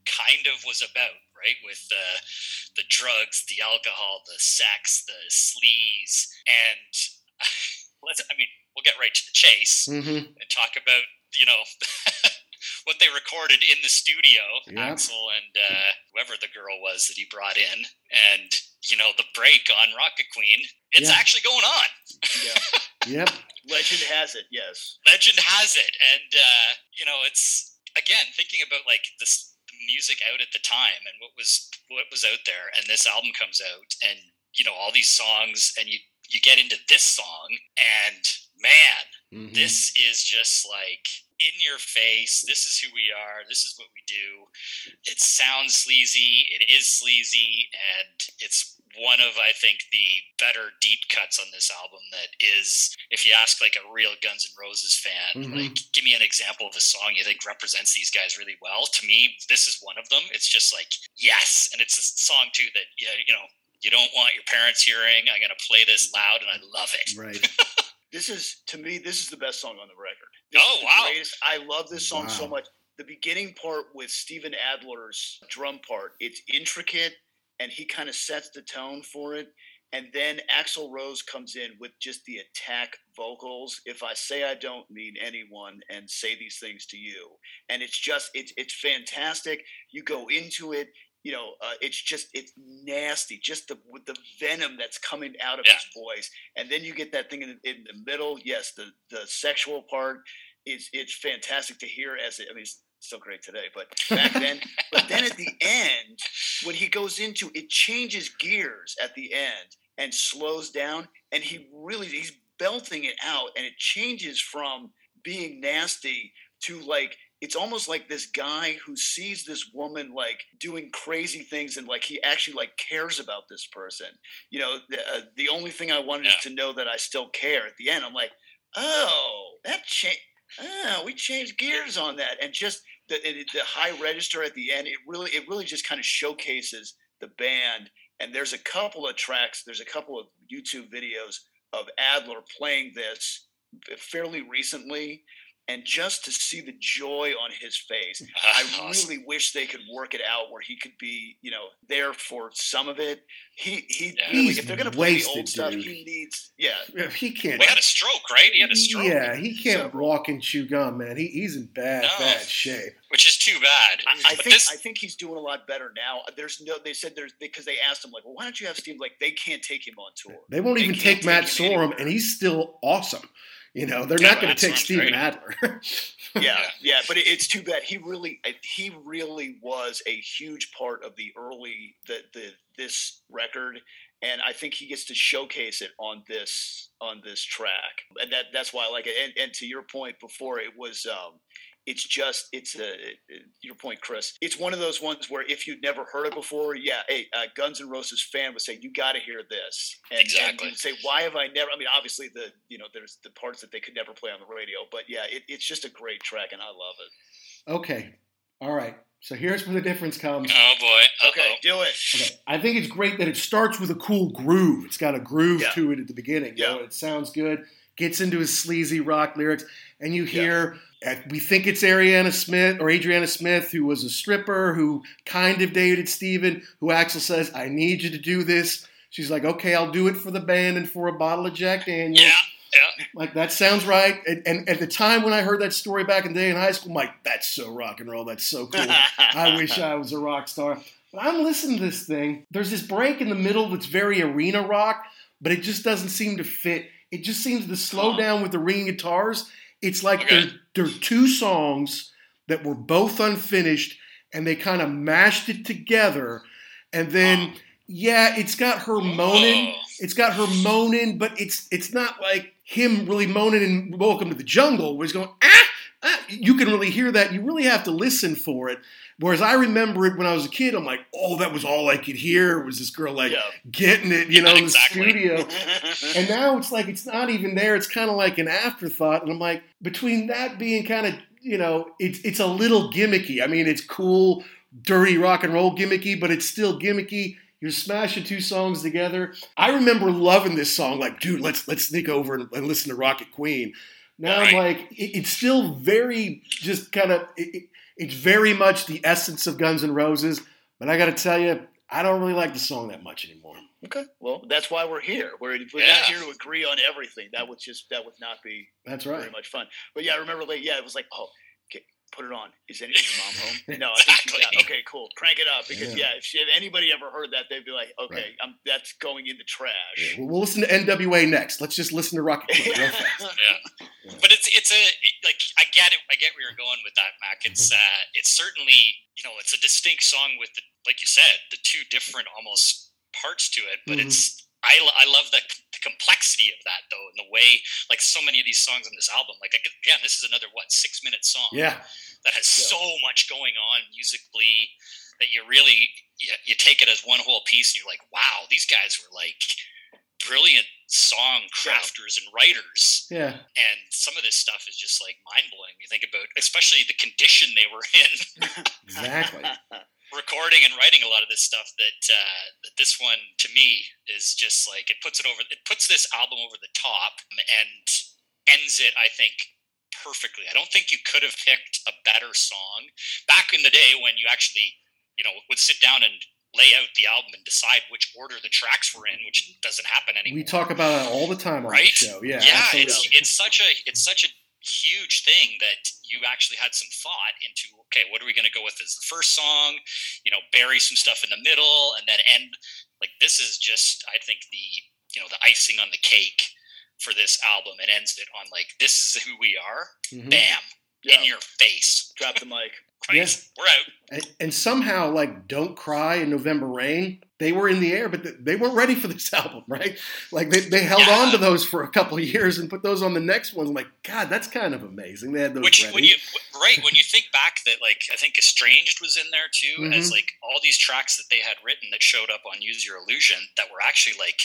kind of was about, right? With the the drugs, the alcohol, the sex, the sleaze, and let's I mean, we'll get right to the chase Mm-hmm. and talk about you know what they recorded in the studio Yeah. Axl and uh, whoever the girl was that he brought in and you know the break on rocket queen it's Yeah. actually going on Yeah. Yep. Legend has it. Yes. legend has it and uh, you know it's again thinking about like this music out at the time and what was what was out there and this album comes out and you know all these songs and you you get into this song and man Mhm. this is just like in your face. This is who we are. This is what we do. It sounds sleazy. It is sleazy, and it's one of I think the better deep cuts on this album. That is, if you ask like a real Guns N' Roses fan, Mhm. like give me an example of a song you think represents these guys really well. To me, this is one of them. It's just like yes, and it's a song too that yeah, you know. You don't want your parents hearing. I'm going to play this loud, and I love it. Right. This is to me. This is the best song on the record. This Oh, the wow. greatest. I love this song so much. The beginning part with Steven Adler's drum part. It's intricate, and he kind of sets the tone for it. And then Axl Rose comes in with just the attack vocals. If I say I don't mean anyone and say these things to you, and it's just it's it's fantastic. You go into it. You know, uh, it's just it's nasty. Just the with the venom that's coming out of Yeah. his voice, and then you get that thing in, in the middle. Yes, the the sexual part is it's fantastic to hear. As it, I mean, it's still great today, but back then. but then at the end, when he goes into it, changes gears at the end and slows down, and he really he's belting it out, and it changes from being nasty to like it's almost like this guy who sees this woman like doing crazy things and like he actually like cares about this person. You know the, uh, the only thing i wanted is to know that i still care at the end i'm like oh that changed oh we changed gears on that. And just the, it, the high register at the end it really it really just kind of showcases the band. And there's a couple of tracks there's a couple of youtube videos of adler playing this fairly recently and just to see the joy on his face I Awesome. really wish they could work it out where he could be, you know, there for some of it. He he Yeah. really, He's if they're gonna play the wasted, old stuff, dude. he needs yeah. If he can't. Well, he had a stroke, right? He had a stroke, Yeah, he can't Several. walk and chew gum, man. He, he's in bad, No. bad shape. which is too bad. I, I but think this, I think he's doing a lot better now. There's no they said there's because they asked him like, well, why don't you have Steve like they can't take him on tour. They won't They even can't take Matt Sorum, and he's still awesome. You know, they're Yeah, not going to take Steven. Adler. yeah, Yeah. yeah, but it's too bad. He really, he really was a huge part of the early the the this record, and I think he gets to showcase it on this on this track, and that that's why I like it. And, and to your point before, it was. um it's just it's a your point chris it's one of those ones where if you'd never heard it before yeah hey uh, guns N' roses fan would say you got to hear this and, Exactly. and you'd say why have i never i mean obviously the you know there's the parts that they could never play on the radio but yeah it, it's just a great track and i love it okay. All right. So here's where the difference comes. oh boy, okay Uh-oh. do it Okay. I think it's great that it starts with a cool groove. It's got a groove Yeah. to it at the beginning. You Yeah. know, it sounds good. Gets into his sleazy rock lyrics, and you hear. uh, We think it's Ariana Smith or Adriana Smith, who was a stripper who kind of dated Steven, who Axl says, I need you to do this. She's like, okay, I'll do it for the band and for a bottle of Jack Daniels. yeah, yeah. Like, that sounds right. And, and at the time when I heard that story back in the day in high school, I'm like, that's so rock and roll. That's so cool. I wish I was a rock star. But I'm listening to this thing. There's this break in the middle that's very arena rock, but it just doesn't seem to fit it just seems to slow down with the ringing guitars. It's like Okay. they're, they're two songs that were both unfinished and they kind of mashed it together. And then, yeah, it's got her moaning. It's got her moaning, but it's it's not like him really moaning in Welcome to the Jungle, where he's going, ah, ah. You can really hear that. You really have to listen for it. Whereas I remember it when I was a kid, I'm like, oh, that was all I could hear was this girl like Yeah. getting it, you know, in the studio. And now it's like it's not even there. It's kind of like an afterthought. And I'm like, between that being kind of, you know, it's it's a little gimmicky. I mean, it's cool, dirty rock and roll gimmicky, but it's still gimmicky. You're smashing two songs together. I remember loving this song. Like, dude, let's let's sneak over and, and listen to Rocket Queen. Now I'm like, it, it's still very just kind of. It- it's very much the essence of Guns N' Roses. But I got to tell you, I don't really like the song that much anymore. Okay. Well, that's why we're here. We're, we're Yeah. not here to agree on everything. That would just that would not be That's right. very much fun. But yeah, I remember like yeah, it was like oh, okay, put it on. Is any your mom home? No, I think she's Exactly. out. Okay, cool. Crank it up because Yeah. yeah, if, she, if anybody ever heard that, they'd be like, okay, Right. I'm, that's going in the trash. Yeah, we'll, we'll listen to NWA next. Let's just listen to Rocket Queen real fast. yeah. But it's it's a like I get it. I get where you're going with that, Mac. It's uh, it's certainly you know it's a distinct song with the like you said the two different almost parts to it. But Mhm. it's I, I love the, the complexity of that though, and the way like so many of these songs on this album. Like again, this is another what six minute song Yeah, that has Yeah. so much going on musically that you really you, you take it as one whole piece and you're like, wow, these guys were like brilliant song crafters and writers yeah, and some of this stuff is just like mind blowing. You think about, especially the condition they were in, exactly. recording and writing a lot of this stuff. That uh, that this one to me is just like it puts it over. It puts this album over the top and ends it. I think perfectly. I don't think you could have picked a better song back in the day when you actually, you know, would sit down and lay out the album and decide which order the tracks were in, which doesn't happen anymore. We talk about it all the time on Right? the show. Yeah, yeah, absolutely. it's it's such a it's such a huge thing that you actually had some thought into okay what are we going to go with as the first song you know bury some stuff in the middle and then end like this is just i think the you know the icing on the cake for this album it ends it on like this is who we are Mhm. bam Yeah. in your face Drop the mic. right Yeah. we're out And, and somehow, like "Don't Cry" in "November Rain," they were in the air, but they weren't ready for this album, right? Like they, they held Yeah. on to those for a couple of years and put those on the next one. I'm like, God, that's kind of amazing. They had those which ready. when you right when you think back that like i think estranged was in there too as Mhm. like all these tracks that they had written that showed up on use your illusion that were actually like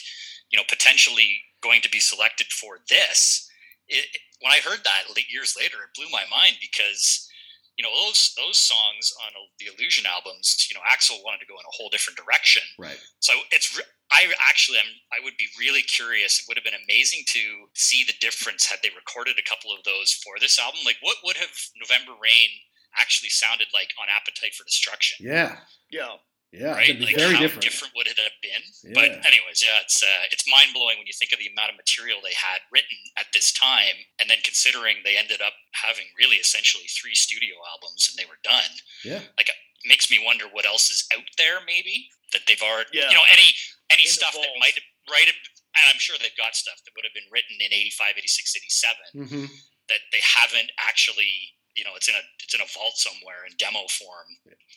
you know potentially going to be selected for this it, when i heard that years later it blew my mind because you know those those songs on the illusion albums you know Axl wanted to go in a whole different direction right. so it's I actually am I would be really curious. It would have been amazing to see the difference had they recorded a couple of those for this album. Like what would have November Rain actually sounded like on Appetite for Destruction? Yeah, Yeah. Yeah. right? Like very how different. would it have been? Yeah. But anyways, yeah, it's uh, it's mind blowing when you think of the amount of material they had written at this time, and then considering they ended up having really essentially three studio albums and they were done. Yeah. Like it makes me wonder what else is out there maybe that they've already Yeah. you know any any In stuff that might have right and I'm sure they've got stuff that would have been written in 85 86 87 hmm that they haven't actually you know it's in a it's in a vault somewhere in demo form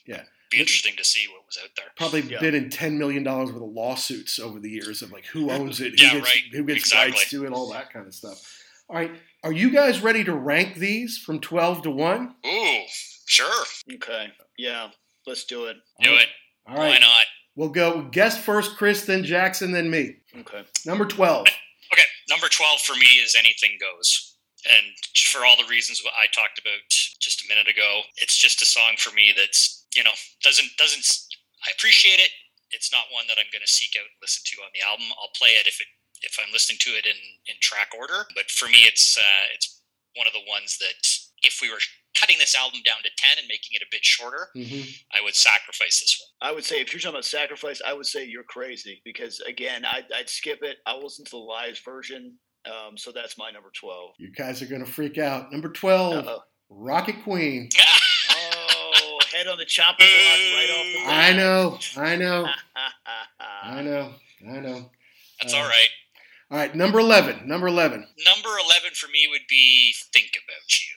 Yeah. be interesting to see what was out there Probably Yeah. been in ten million dollars worth of lawsuits over the years of like who owns it, who Yeah, gets right. who gets Exactly. rights to it, all that kind of stuff. All right, are you guys ready to rank these from twelve to one? ooh sure Okay. Yeah. Let's do it. do it All right. why not we'll go guest first, Chris, then Jackson, then me. Okay. Number twelve. Okay, number 12 for me is anything goes. And for all the reasons what I talked about just a minute ago, it's just a song for me that's, you know, doesn't doesn't I appreciate it. It's not one that I'm going to seek out and listen to on the album. I'll play it if it if I'm listening to it in in track order, but for me it's uh it's one of the ones that if we were cutting this album down to 10 and making it a bit shorter, hmm I would sacrifice this one. I would say if you're talking about sacrifice, I would say you're crazy because again, I'd, I'd skip it. I'll listen to the live version. Um, so that's my number twelve. You guys are gonna freak out. Number 12 Uh-oh. Rocket Queen. Oh, head on the chopping block right off the bat. I know, I know, I know, I know. That's Uh, all right. All right, number 11. Number 11. Number 11 for me would be Think About You.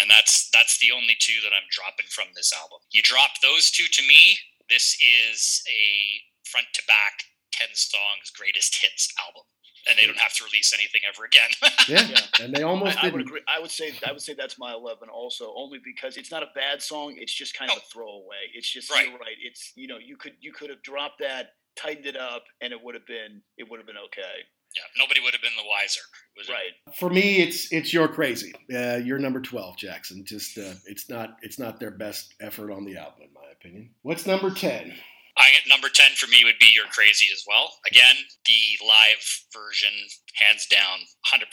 And that's that's the only two that I'm dropping from this album. You drop those two to me, this is a front to back 10 songs greatest hits album and they don't have to release anything ever again. yeah. yeah. and they almost I, I, would agree. I would say I would say that's my eleven also, only because it's not a bad song. It's just kind of a throwaway. It's just right. you're right. It's you know you could you could have dropped that, tightened it up, and it would have been it would have been okay. Yeah, nobody would have been the wiser. right. It? For me, it's it's you're crazy. Uh, you're number twelve, Jackson. Just uh, it's not it's not their best effort on the album, in my opinion. What's number ten? I, number 10 for me would be You're Crazy as well. Again, the live version, hands down, 100%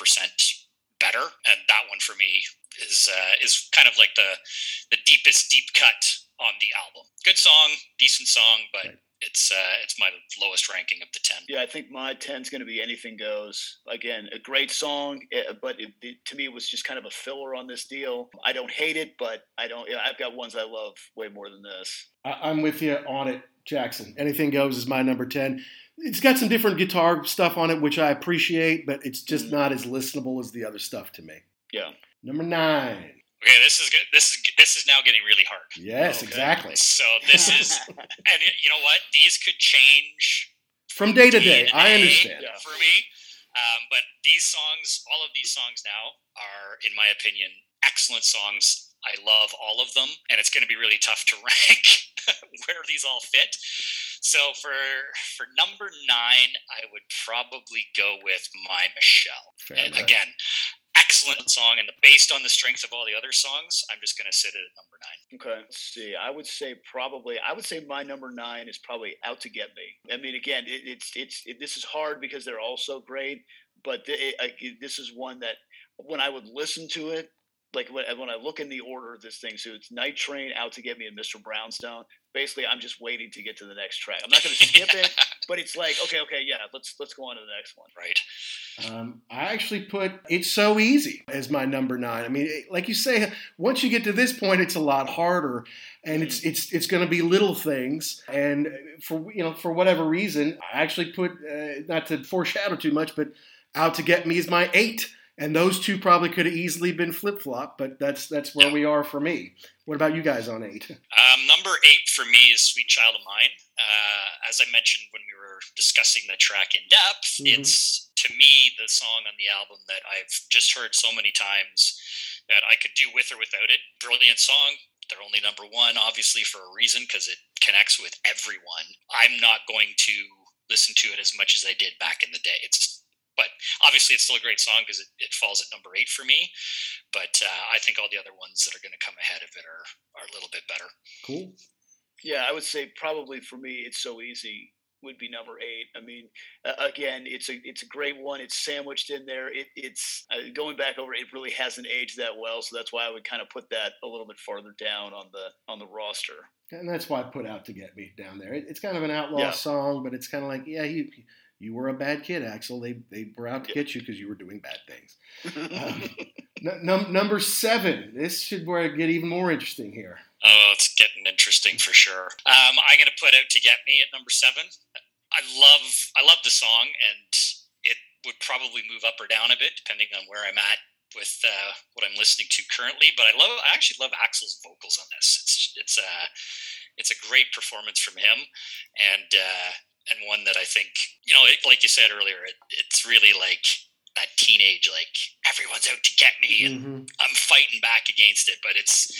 better. And that one for me is uh, is kind of like the, the deepest deep cut on the album. Good song, decent song, but. It's uh, it's my lowest ranking of the ten. Yeah, I think my ten is going to be Anything Goes. Again, a great song, eh, but it, it, to me it was just kind of a filler on this deal. I don't hate it, but I don't. I've got ones I love way more than this. I'm with you on it Jackson. Anything Goes is my number 10. It's got some different guitar stuff on it, which I appreciate, but it's just mm-hmm. not as listenable as the other stuff to me. Yeah. Number nine. Okay, this is good. This is this is now getting really hard. Yes, okay. exactly. So this is, and you know what? These could change from day to day. I understand. For me, um, but these songs, all of these songs now, are, in my opinion, excellent songs I love all of them, and it's going to be really tough to rank where these all fit. So for for number nine, I would probably go with My Michelle. Fair and enough. again, excellent song, and based on the strength of all the other songs, I'm just going to sit it at number nine. Okay, let's see. I would say probably. I would say my number nine is probably Out to Get Me. I mean, again, it, it's it's it, this is hard because they're all so great, but it, this is one that when I would listen to it, like when, when I look in the order of this thing, so it's Night Train out to get me and Mr. Brownstone. Basically, I'm just waiting to get to the next track. I'm not going to skip it, but it's like, okay, okay, yeah, let's let's go on to the next one. Right. Um, I actually put "It's So Easy" as my number nine. I mean, like you say, once you get to this point, it's a lot harder, and it's mm-hmm. it's it's going to be little things. And for you know, for whatever reason, I actually put uh, not to foreshadow too much, but "Out to Get Me" is my eight and those two probably could have easily been flip flop, but that's that's where we are for me. What about you guys on eight? Um, number eight for me is "Sweet Child of Mine." Uh, as I mentioned when we were discussing the track in depth, mm-hmm. it's to me the song on the album that I've just heard so many times that I could do with or without it. Brilliant song. They're only number one, obviously, for a reason because it connects with everyone. I'm not going to listen to it as much as I did back in the day. It's but obviously, it's still a great song because it, it falls at number eight for me. But uh, I think all the other ones that are going to come ahead of it are, are a little bit better. Cool. Yeah, I would say probably for me, it's so easy would be number eight. I mean, uh, again, it's a it's a great one. It's sandwiched in there. It, it's uh, going back over. It really hasn't aged that well, so that's why I would kind of put that a little bit farther down on the on the roster. And that's why I put "Out to Get Me" down there. It, it's kind of an outlaw yeah. song, but it's kind of like, yeah, he you were a bad kid, Axl. They they were out to get you because you were doing bad things. Um, n- number seven. This should where it get even more interesting here. Oh, it's getting interesting for sure. Um, I'm going to put out to get me at number seven. I love I love the song, and it would probably move up or down a bit depending on where I'm at with uh, what I'm listening to currently. But I love I actually love Axl's vocals on this. It's it's a uh, it's a great performance from him, and uh, and one that I think, you know, it, like you said earlier, it, it's really like that teenage, like everyone's out to get me, and mm-hmm. I'm fighting back against it. But it's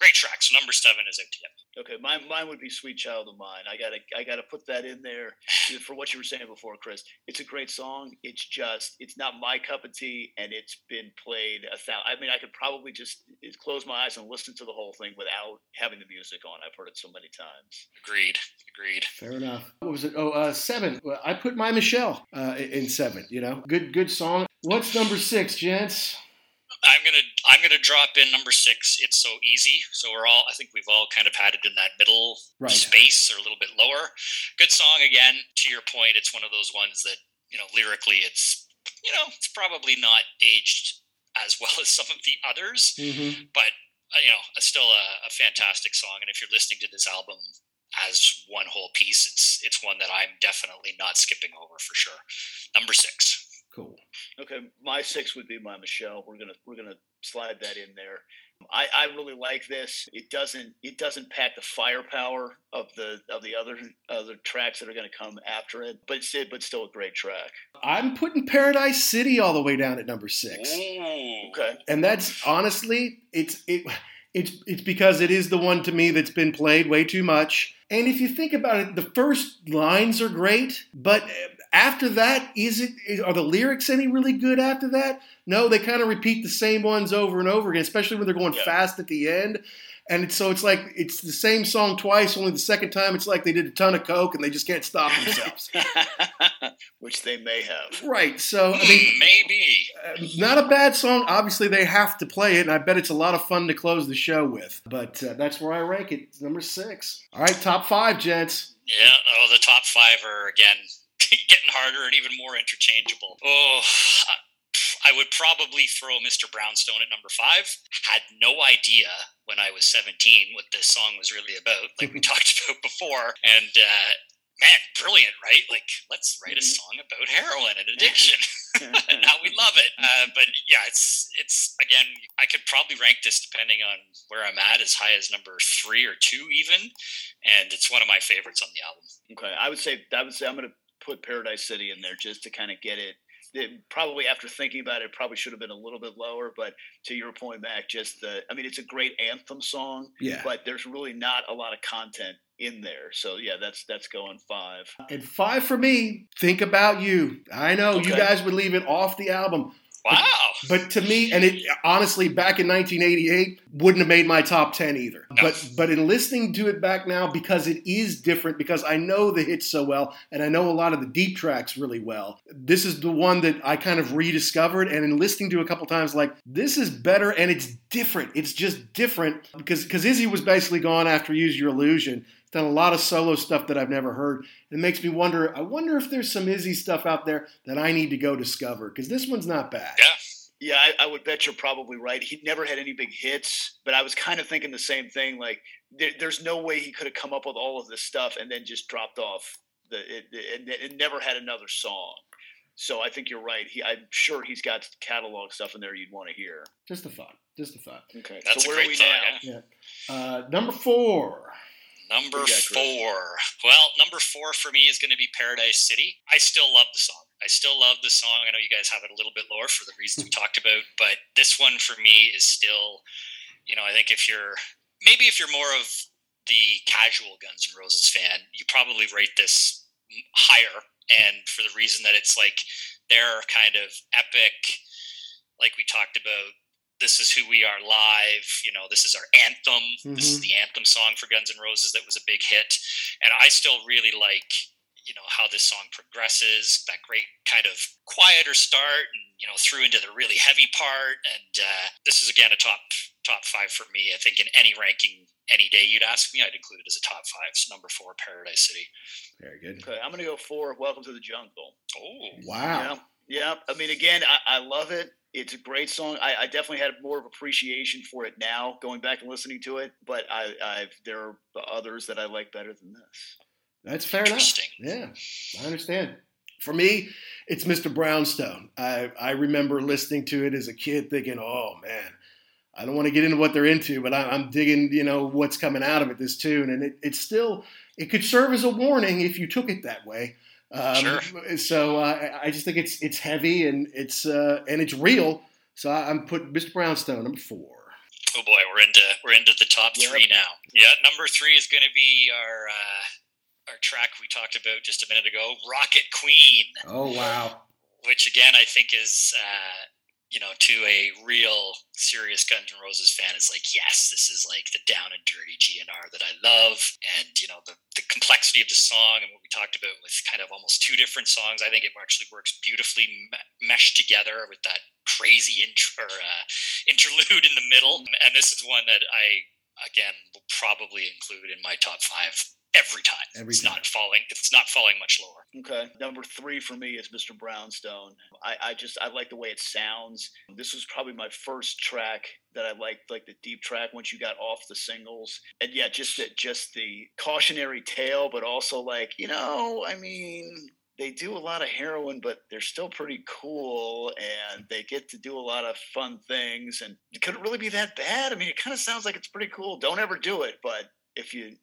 great track. So number seven is out to. Okay, mine, mine would be "Sweet Child of Mine." I gotta I gotta put that in there for what you were saying before, Chris. It's a great song. It's just it's not my cup of tea, and it's been played a thousand. I mean, I could probably just close my eyes and listen to the whole thing without having the music on. I've heard it so many times. Agreed. Agreed. Fair enough. What was it? Oh, uh, seven. I put my Michelle uh, in seven. You know, good good song. What's number six, gents? I'm gonna I'm gonna drop in number six. It's so easy. So we're all I think we've all kind of had it in that middle right. space or a little bit lower. Good song again. To your point, it's one of those ones that you know lyrically it's you know it's probably not aged as well as some of the others, mm-hmm. but uh, you know still a, a fantastic song. And if you're listening to this album as one whole piece, it's it's one that I'm definitely not skipping over for sure. Number six. Cool. Okay, my six would be my Michelle. We're gonna we're gonna slide that in there. I, I really like this. It doesn't it doesn't pack the firepower of the of the other other tracks that are going to come after it, but it's but still a great track. I'm putting Paradise City all the way down at number six. Ooh. Okay, and that's honestly it's it it's it's because it is the one to me that's been played way too much. And if you think about it, the first lines are great, but after that, is it are the lyrics any really good after that? No, they kind of repeat the same ones over and over again, especially when they're going Yeah. fast at the end. And it's, so it's like it's the same song twice. Only the second time, it's like they did a ton of coke and they just can't stop themselves. which they may have. right. So I Hmm, mean, maybe. uh, not a bad song. Obviously, they have to play it, and I bet it's a lot of fun to close the show with. But uh, that's where I rank it. It's number six. All right, top five, gents. Yeah. Oh, the top five are again getting harder and even more interchangeable. Oh, I- would probably throw Mr. Brownstone at number five. Had no idea when I was 17 what this song was really about, like we talked about before. And uh, man, brilliant, right? Like, let's write a song about heroin and addiction. and how we love it. Uh, but yeah, it's it's again. I could probably rank this depending on where I'm at, as high as number three or two, even. And it's one of my favorites on the album. Okay, I would say I would say I'm going to put Paradise City in there just to kind of get it. it. Probably after thinking about it, probably should have been a little bit lower. But to your point, Mac, just the I mean, it's a great anthem song, Yeah. but there's really not a lot of content in there. So yeah, that's that's going five. And five for me. Think about you. I know you guys would leave it off the album, Wow. but to me, and it honestly, back in 1988, wouldn't have made my top 10 either. No. But but in listening to it back now, because it is different, because I know the hits so well, and I know a lot of the deep tracks really well. This is the one that I kind of rediscovered, and in listening to a couple times, like this is better, and it's different. It's just different because because Izzy was basically gone after Use Your Illusion. Done a lot of solo stuff that I've never heard. It makes me wonder. I wonder if there's some Izzy stuff out there that I need to go discover because this one's not bad. Yeah. Yeah, I, I would bet you're probably right. He never had any big hits, but I was kind of thinking the same thing. Like, there, there's no way he could have come up with all of this stuff and then just dropped off the it, it, it never had another song. So I think you're right. He, I'm sure he's got catalog stuff in there you'd want to hear. Just a thought. Just a thought. Okay, That's so a where are great we thought, now? yeah. Uh, number four. Number What do you got, Chris? four. Well, number four for me is going to be Paradise City. I still love the song. I still love the song. I know you guys have it a little bit lower for the reasons we talked about, but this one for me is still, you know, I think if you're maybe if you're more of the casual Guns N' Roses fan, you probably rate this higher. And for the reason that it's like their kind of epic, like we talked about, this is who we are live. You know, this is our anthem. This is the anthem song for Guns N' Roses that was a big hit. And I still really like, you know, how this song progresses, that great kind of quieter start and, you know, through into the really heavy part. And uh, this is, again, a top top five for me. I think in any ranking, any day you'd ask me, I'd include it as a top five. So number four, Paradise City. Very good. Okay, I'm gonna go four, Welcome to the Jungle. Oh, Wow. Yeah, yeah. I mean, again, I, I love it. It's a great song. I, I definitely had more of appreciation for it now, going back and listening to it. But I, I've there are others that I like better than this. That's fair enough. Yeah, I understand. For me, it's Mr. Brownstone. I, I remember listening to it as a kid thinking, oh man, I don't want to get into what they're into, but I, I'm digging, you know, what's coming out of it, this tune. And it, it's still, it could serve as a warning if you took it that way. Um, Sure. So uh, I- I just think it's it's heavy and it's uh, and it's real. So I, I'm putting Mr. Brownstone number four. oh boy, we're into we're into the top Yep. three now. Yeah, number three is going to be our uh, our track we talked about just a minute ago, Rocket Queen. Oh wow. which again I think is uh, you know to a real serious Guns N' Roses fan is like yes this is like the down and dirty GNR that I love. And you know the, the complexity of the song and what we talked about with kind of almost two different songs I think it actually works beautifully me- meshed together with that crazy intro uh, interlude in the middle. And this is one that I again will probably include in my top five every time Every it's time. not falling it's not falling much lower Okay, number three for me is Mr. Brownstone. I, I just I like the way it sounds. This was probably my first track that I liked, like the deep track once you got off the singles, and yeah, just the, just the cautionary tale, but also like you know, I mean. they do a lot of heroin, but they're still pretty cool and they get to do a lot of fun things. And could it really be that bad? I mean, it kind of sounds like it's pretty cool. Don't ever do it, but if you,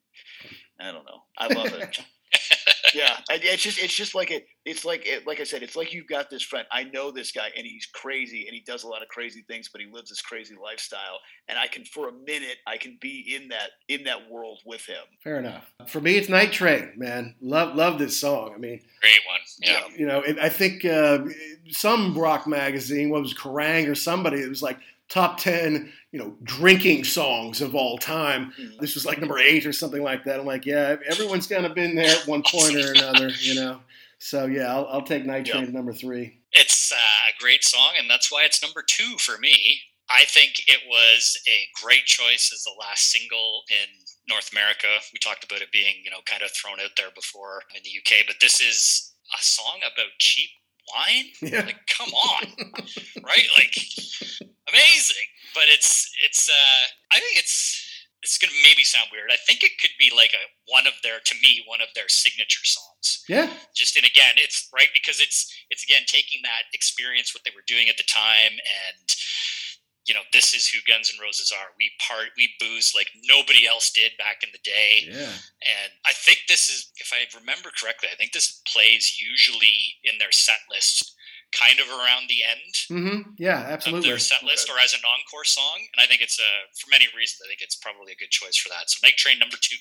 I don't know, I love it. yeah, it's just it's just like it. It's like it, like I said, it's like you've got this friend. I know this guy, and he's crazy, and he does a lot of crazy things, but he lives this crazy lifestyle. And I can, for a minute, I can be in that in that world with him. Fair enough. For me, it's Night Train, man. Love love this song. I mean, great one. Yeah, you know, I think uh, some rock magazine, what was Kerrang or somebody, it was like top 10 you know drinking songs of all time. Mm-hmm. this was like number eight or something like that. I'm like yeah everyone's kind of been there at one point or another you know? So yeah i'll, I'll take night train yep. number three. It's uh, a great song and that's why it's number two for me. I think it was a great choice as the last single in north america. We talked about it being you know kind of thrown out there before in the uk but this is a song about cheap wine yeah. like come on right like amazing. But it's it's uh, I think it's it's gonna maybe sound weird. I think it could be like a one of their to me one of their signature songs. Yeah. Just and again, it's right because it's it's again taking that experience what they were doing at the time and you know this is who Guns N' Roses are. We part we booze like nobody else did back in the day. Yeah. And I think this is if I remember correctly, I think this plays usually in their set list kind of around the end. Mm-hmm. Yeah, absolutely. Of their set list, okay. or as an encore song, and I think it's a for many reasons. I think it's probably a good choice for that. So, Night Train number two.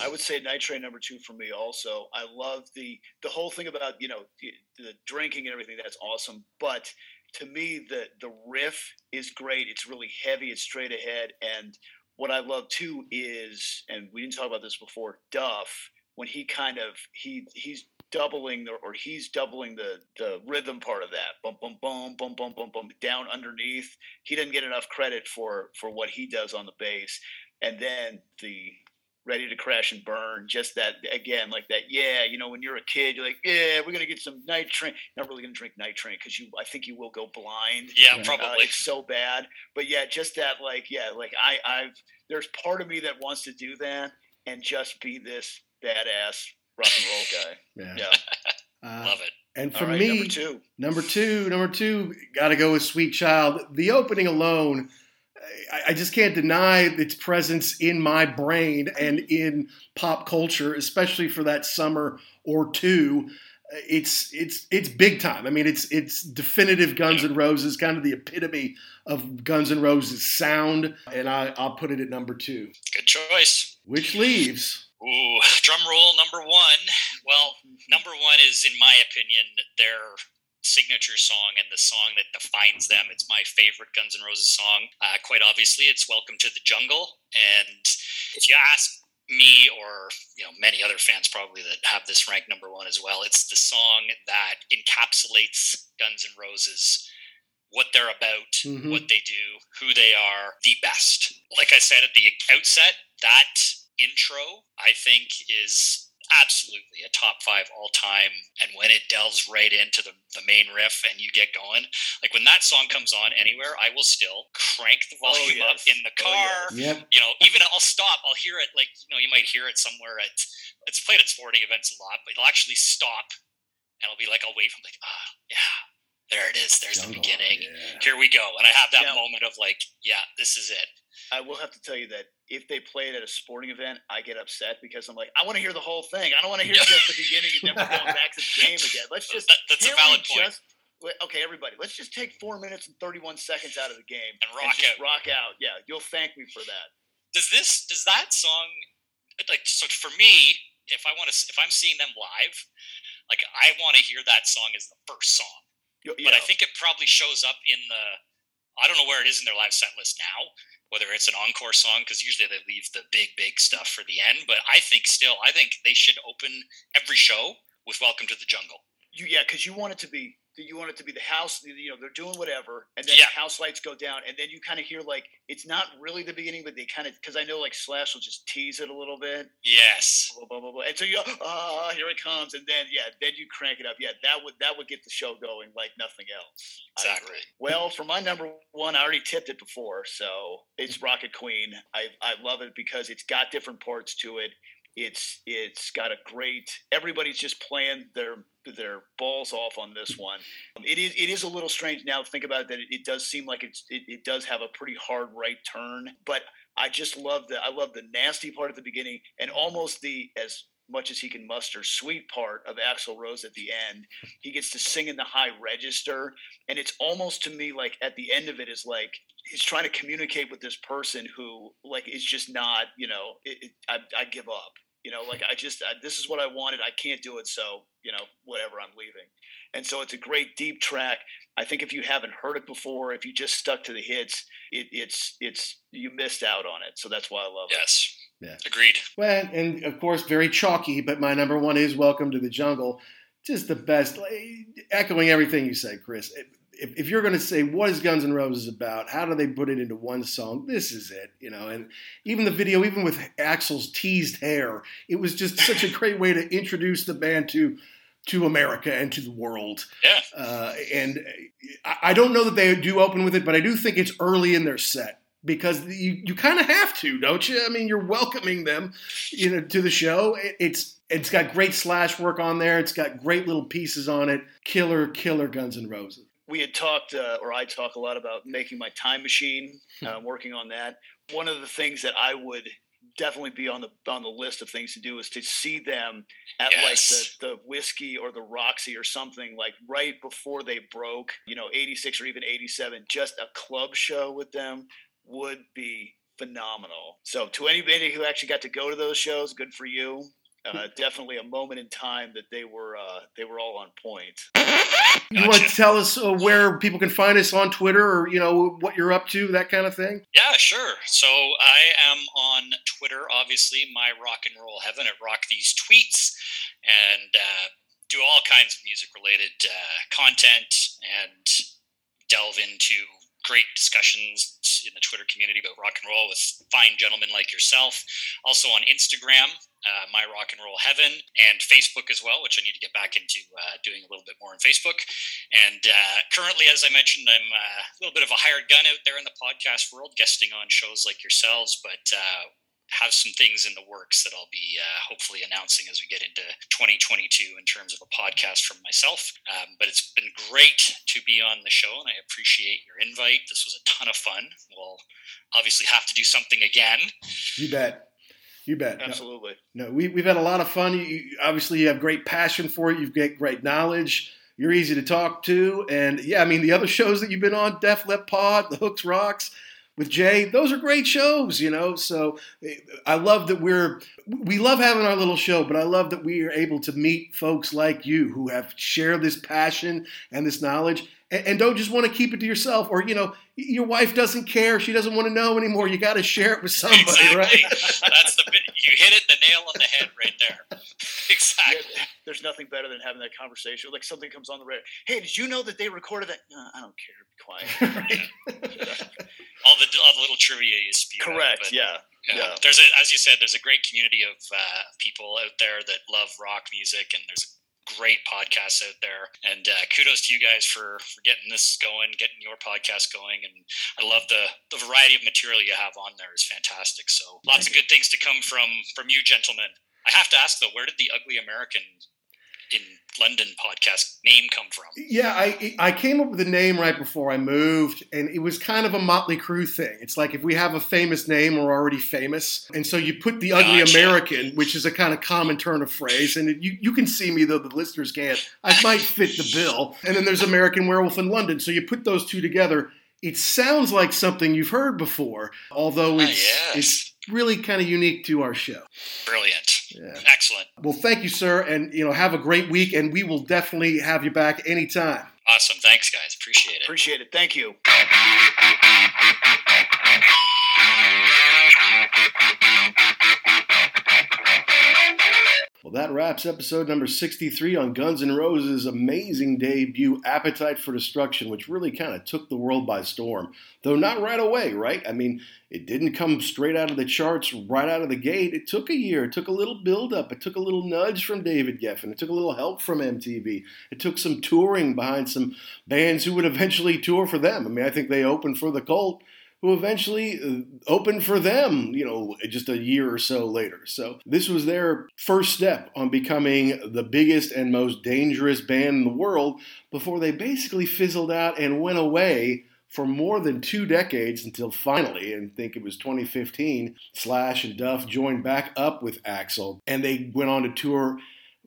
I would say Night Train number two for me. Also, I love the the whole thing about you know the, the drinking and everything. That's awesome, but to me the the riff is great. It's really heavy. It's straight ahead, and what I love too is, and we didn't talk about this before, Duff when he kind of he he's doubling the, or he's doubling the the rhythm part of that. Bum bum bum bum bum bum bum down underneath. He doesn't get enough credit for for what he does on the bass. And then the ready to crash and burn. Just that again, like that. Yeah, you know, when you're a kid, you're like, yeah, we're gonna get some night train. Not really gonna drink night train because you, I think you will go blind. Yeah, probably. Uh, it's so bad. But yeah, just that, like, yeah, like I, I've there's part of me that wants to do that and just be this badass rock and roll guy. Yeah. yeah. Uh, Love it. And for right, me, number two, number two, number two, got to go with Sweet Child. The opening alone, I, I, just can't deny its presence in my brain and in pop culture, especially for that summer or two. It's it's it's big time. I mean, it's it's definitive Guns N' Roses, kind of the epitome of Guns N' Roses sound, and I, I'll put it at number two. Good choice. Which leaves Ooh, drum roll number one. Well, number one is, in my opinion, their signature song and the song that defines them. It's my favorite Guns N' Roses song. Uh, quite obviously, it's "Welcome to the Jungle." And if you ask me or you know many other fans probably that have this ranked number one as well, it's the song that encapsulates Guns N' Roses what they're about, mm-hmm. what they do, who they are, the best. Like I said at the outset, that intro, I think, is absolutely a top five all time. And when it delves right into the, the main riff and you get going, like when that song comes on anywhere, I will still crank the oh, volume oh, yes. up in the oh, car. Oh, yes. yep. You know, even I'll stop, I'll hear it like, you know, you might hear it somewhere at, it's played at sporting events a lot, but it'll actually stop and I'll be like, I'll wait. I'm like, ah, oh, yeah, there it is. There's Jungle, the beginning. Yeah. Here we go. And I have that yeah. moment of like, yeah, this is it. I will have to tell you that if they play it at a sporting event, I get upset because I'm like, I want to hear the whole thing. I don't want to hear just the beginning and then we're going back to the game again. Let's just that, that's a valid point. Just, okay, everybody, let's just take four minutes and 31 seconds out of the game and rock and out. Rock out. Yeah, you'll thank me for that. Does this? Does that song? Like, so for me, if I want to, if I'm seeing them live, like I want to hear that song as the first song. But I think it probably shows up in the. I don't know where it is in their live set list now, whether it's an encore song because usually they leave the big big stuff for the end but i think still i think they should open every show with welcome to the jungle. You, yeah because you want it to be you want it to be the house you know they're doing whatever and then yeah. the house lights go down and then you kind of hear like it's not really the beginning but they kind of because i know like slash will just tease it a little bit. Yes. Blah, blah, blah, and so you ah here it comes and then yeah then you crank it up. Yeah that would that would get the show going like nothing else exactly. Well for my number one i already tipped it before so it's rocket queen. I i love it because it's got different parts to it. It's it's got a great everybody's just playing their their balls off on this one. It is it is a little strange now to think about it, that it, it does seem like it's it, it does have a pretty hard right turn, but I just love the I love the nasty part at the beginning and almost the as much as he can muster sweet part of Axl Rose at the end. He gets to sing in the high register, and it's almost to me like at the end of it is like he's trying to communicate with this person who like is just not you know it, it, I, I give up you know like i just I, this is what i wanted i can't do it so you know whatever i'm leaving. And so it's a great deep track. I think if you haven't heard it before if you just stuck to the hits it, it's it's you missed out on it so that's why i love yes it. Yes. Yeah. Agreed. Well and of course very chalky but my number one is welcome to the jungle. Just the best echoing everything you said chris if, if you're going to say what is Guns N' Roses about, how do they put it into one song? This is it, you know. And even the video, even with Axl's teased hair, it was just such a great way to introduce the band to to America and to the world. Yeah. Uh, and I don't know that they do open with it, but I do think it's early in their set because you, you kind of have to, don't you? I mean, you're welcoming them, you know, to the show. It's it's got great slash work on there. It's got great little pieces on it. Killer, killer Guns N' Roses we had talked, uh, or I talk a lot about making my time machine, uh, working on that. One of the things that I would definitely be on the on the list of things to do is to see them at yes. like the, the Whisky or the Roxy or something like right before they broke, you know, 86 or even 87, just a club show with them would be phenomenal. So to anybody who actually got to go to those shows, good for you uh, definitely a moment in time that they were uh, they were all on point. You want to tell us uh, where people can find us on Twitter, or you know what you're up to, that kind of thing? Yeah, sure. So I am on Twitter, obviously, my rock and roll heaven at Rock These Tweets, and uh, do all kinds of music related uh, content and delve into great discussions in the Twitter community about rock and roll with fine gentlemen like yourself. Also on Instagram, uh, My Rock and Roll Heaven, and Facebook as well, which I need to get back into uh, doing a little bit more on Facebook. And uh, currently, as I mentioned, I'm uh, a little bit of a hired gun out there in the podcast world, guesting on shows like yourselves, but uh, have some things in the works that I'll be uh, hopefully announcing as we get into 2022 in terms of a podcast from myself. Um, but it's been great to be on the show, and I appreciate your invite. This was a ton of fun. We'll obviously have to do something again. You bet. You bet. Absolutely. No, no we, we've had a lot of fun. You, obviously, you have great passion for it. You've got great knowledge. You're easy to talk to. And yeah, I mean, the other shows that you've been on, Def Lep Pod, The Hooks Rocks, with Jay. Those are great shows, you know. So eh, I love that we're we love having our little show, but I love that we are able to meet folks like you who have shared this passion and this knowledge and, and don't just want to keep it to yourself or you know your wife doesn't care she doesn't want to know anymore you got to share it with somebody exactly. right that's the bit you hit it the nail on the head right there. Exactly. Yeah, there's nothing better than having that conversation like something comes on the radio hey did you know that they recorded that? No, i don't care be quiet. All the all the little trivia you spew correct out, yeah yeah. There's a, as you said, there's a great community of uh, people out there that love rock music, and there's a great podcasts out there. And uh, kudos to you guys for, for getting this going, getting your podcast going. And I love the, the variety of material you have on there is fantastic. So lots of good things to come from from you gentlemen. I have to ask though, where did the Ugly American in London podcast name come from? Yeah, I I came up with the name right before I moved, and it was kind of a Motley Crue thing. It's like if we have a famous name, we're already famous, and so you put the ugly gotcha. American, which is a kind of common turn of phrase, and you you can see me though the listeners can't. I might fit the bill, and then there's American Werewolf in London. So you put those two together. It sounds like something you've heard before, although ah, it's yes. it's really kind of unique to our show. Brilliant. Yeah. Excellent. Well, thank you, sir, and you know, have a great week, and we will definitely have you back anytime. Awesome. Thanks, guys. Appreciate it. Appreciate it. Thank you. Well, that wraps episode number 63 on Guns N' Roses' amazing debut, Appetite for Destruction, which really kind of took the world by storm. Though not right away, right? I mean, it didn't come straight out of the charts right out of the gate. It took a year. It took a little build up. It took a little nudge from David Geffen. It took a little help from MTV. It took some touring behind some bands who would eventually tour for them. I mean, I think they opened for The Cult who eventually uh, opened for them, you know, just a year or so later. So this was their first step on becoming the biggest and most dangerous band in the world before they basically fizzled out and went away for more than two decades until finally, and I think it was 2015, Slash and Duff joined back up with Axl, and they went on to tour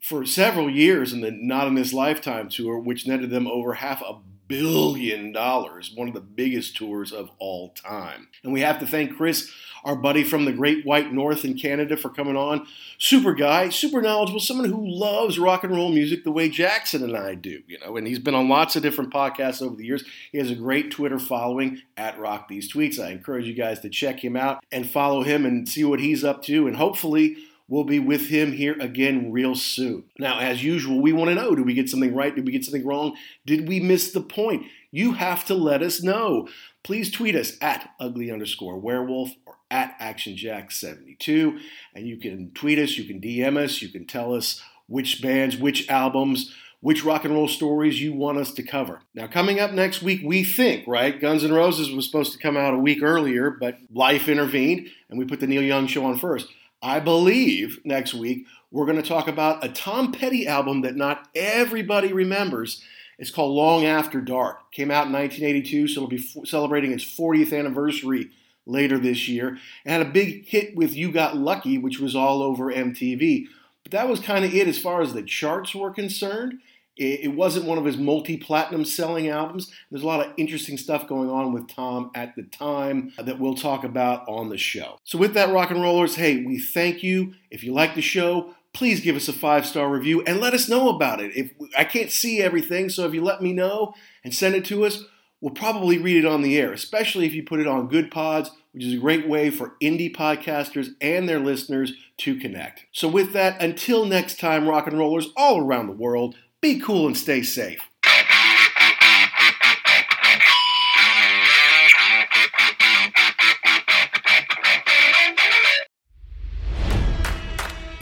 for several years in the Not in This Lifetime tour, which netted them over half a billion dollars, one of the biggest tours of all time. And we have to thank Chris, our buddy from the Great White North in Canada, for coming on. Super guy, super knowledgeable, someone who loves rock and roll music the way Jackson and I do, you know. And he's been on lots of different podcasts over the years. He has a great Twitter following at Rock These Tweets. I encourage you guys to check him out and follow him and see what he's up to, and hopefully We'll be with him here again real soon. Now, as usual, we want to know did we get something right? Did we get something wrong? Did we miss the point? You have to let us know. Please tweet us at ugly underscore werewolf or at actionjack72. And you can tweet us, you can DM us, you can tell us which bands, which albums, which rock and roll stories you want us to cover. Now, coming up next week, we think, right? Guns N' Roses was supposed to come out a week earlier, but life intervened, and we put the Neil Young show on first. I believe next week we're going to talk about a Tom Petty album that not everybody remembers. It's called Long After Dark. Came out in 1982, so it'll be f- celebrating its 40th anniversary later this year. It had a big hit with You Got Lucky, which was all over MTV. But that was kind of it as far as the charts were concerned. It wasn't one of his multi platinum selling albums. There's a lot of interesting stuff going on with Tom at the time that we'll talk about on the show. So, with that, rock and rollers, hey, we thank you. If you like the show, please give us a five star review and let us know about it. If I can't see everything, so if you let me know and send it to us, we'll probably read it on the air, especially if you put it on Good Pods, which is a great way for indie podcasters and their listeners to connect. So, with that, until next time, rock and rollers all around the world, be cool and stay safe.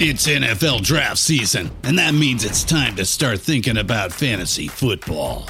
It's NFL draft season, and that means it's time to start thinking about fantasy football.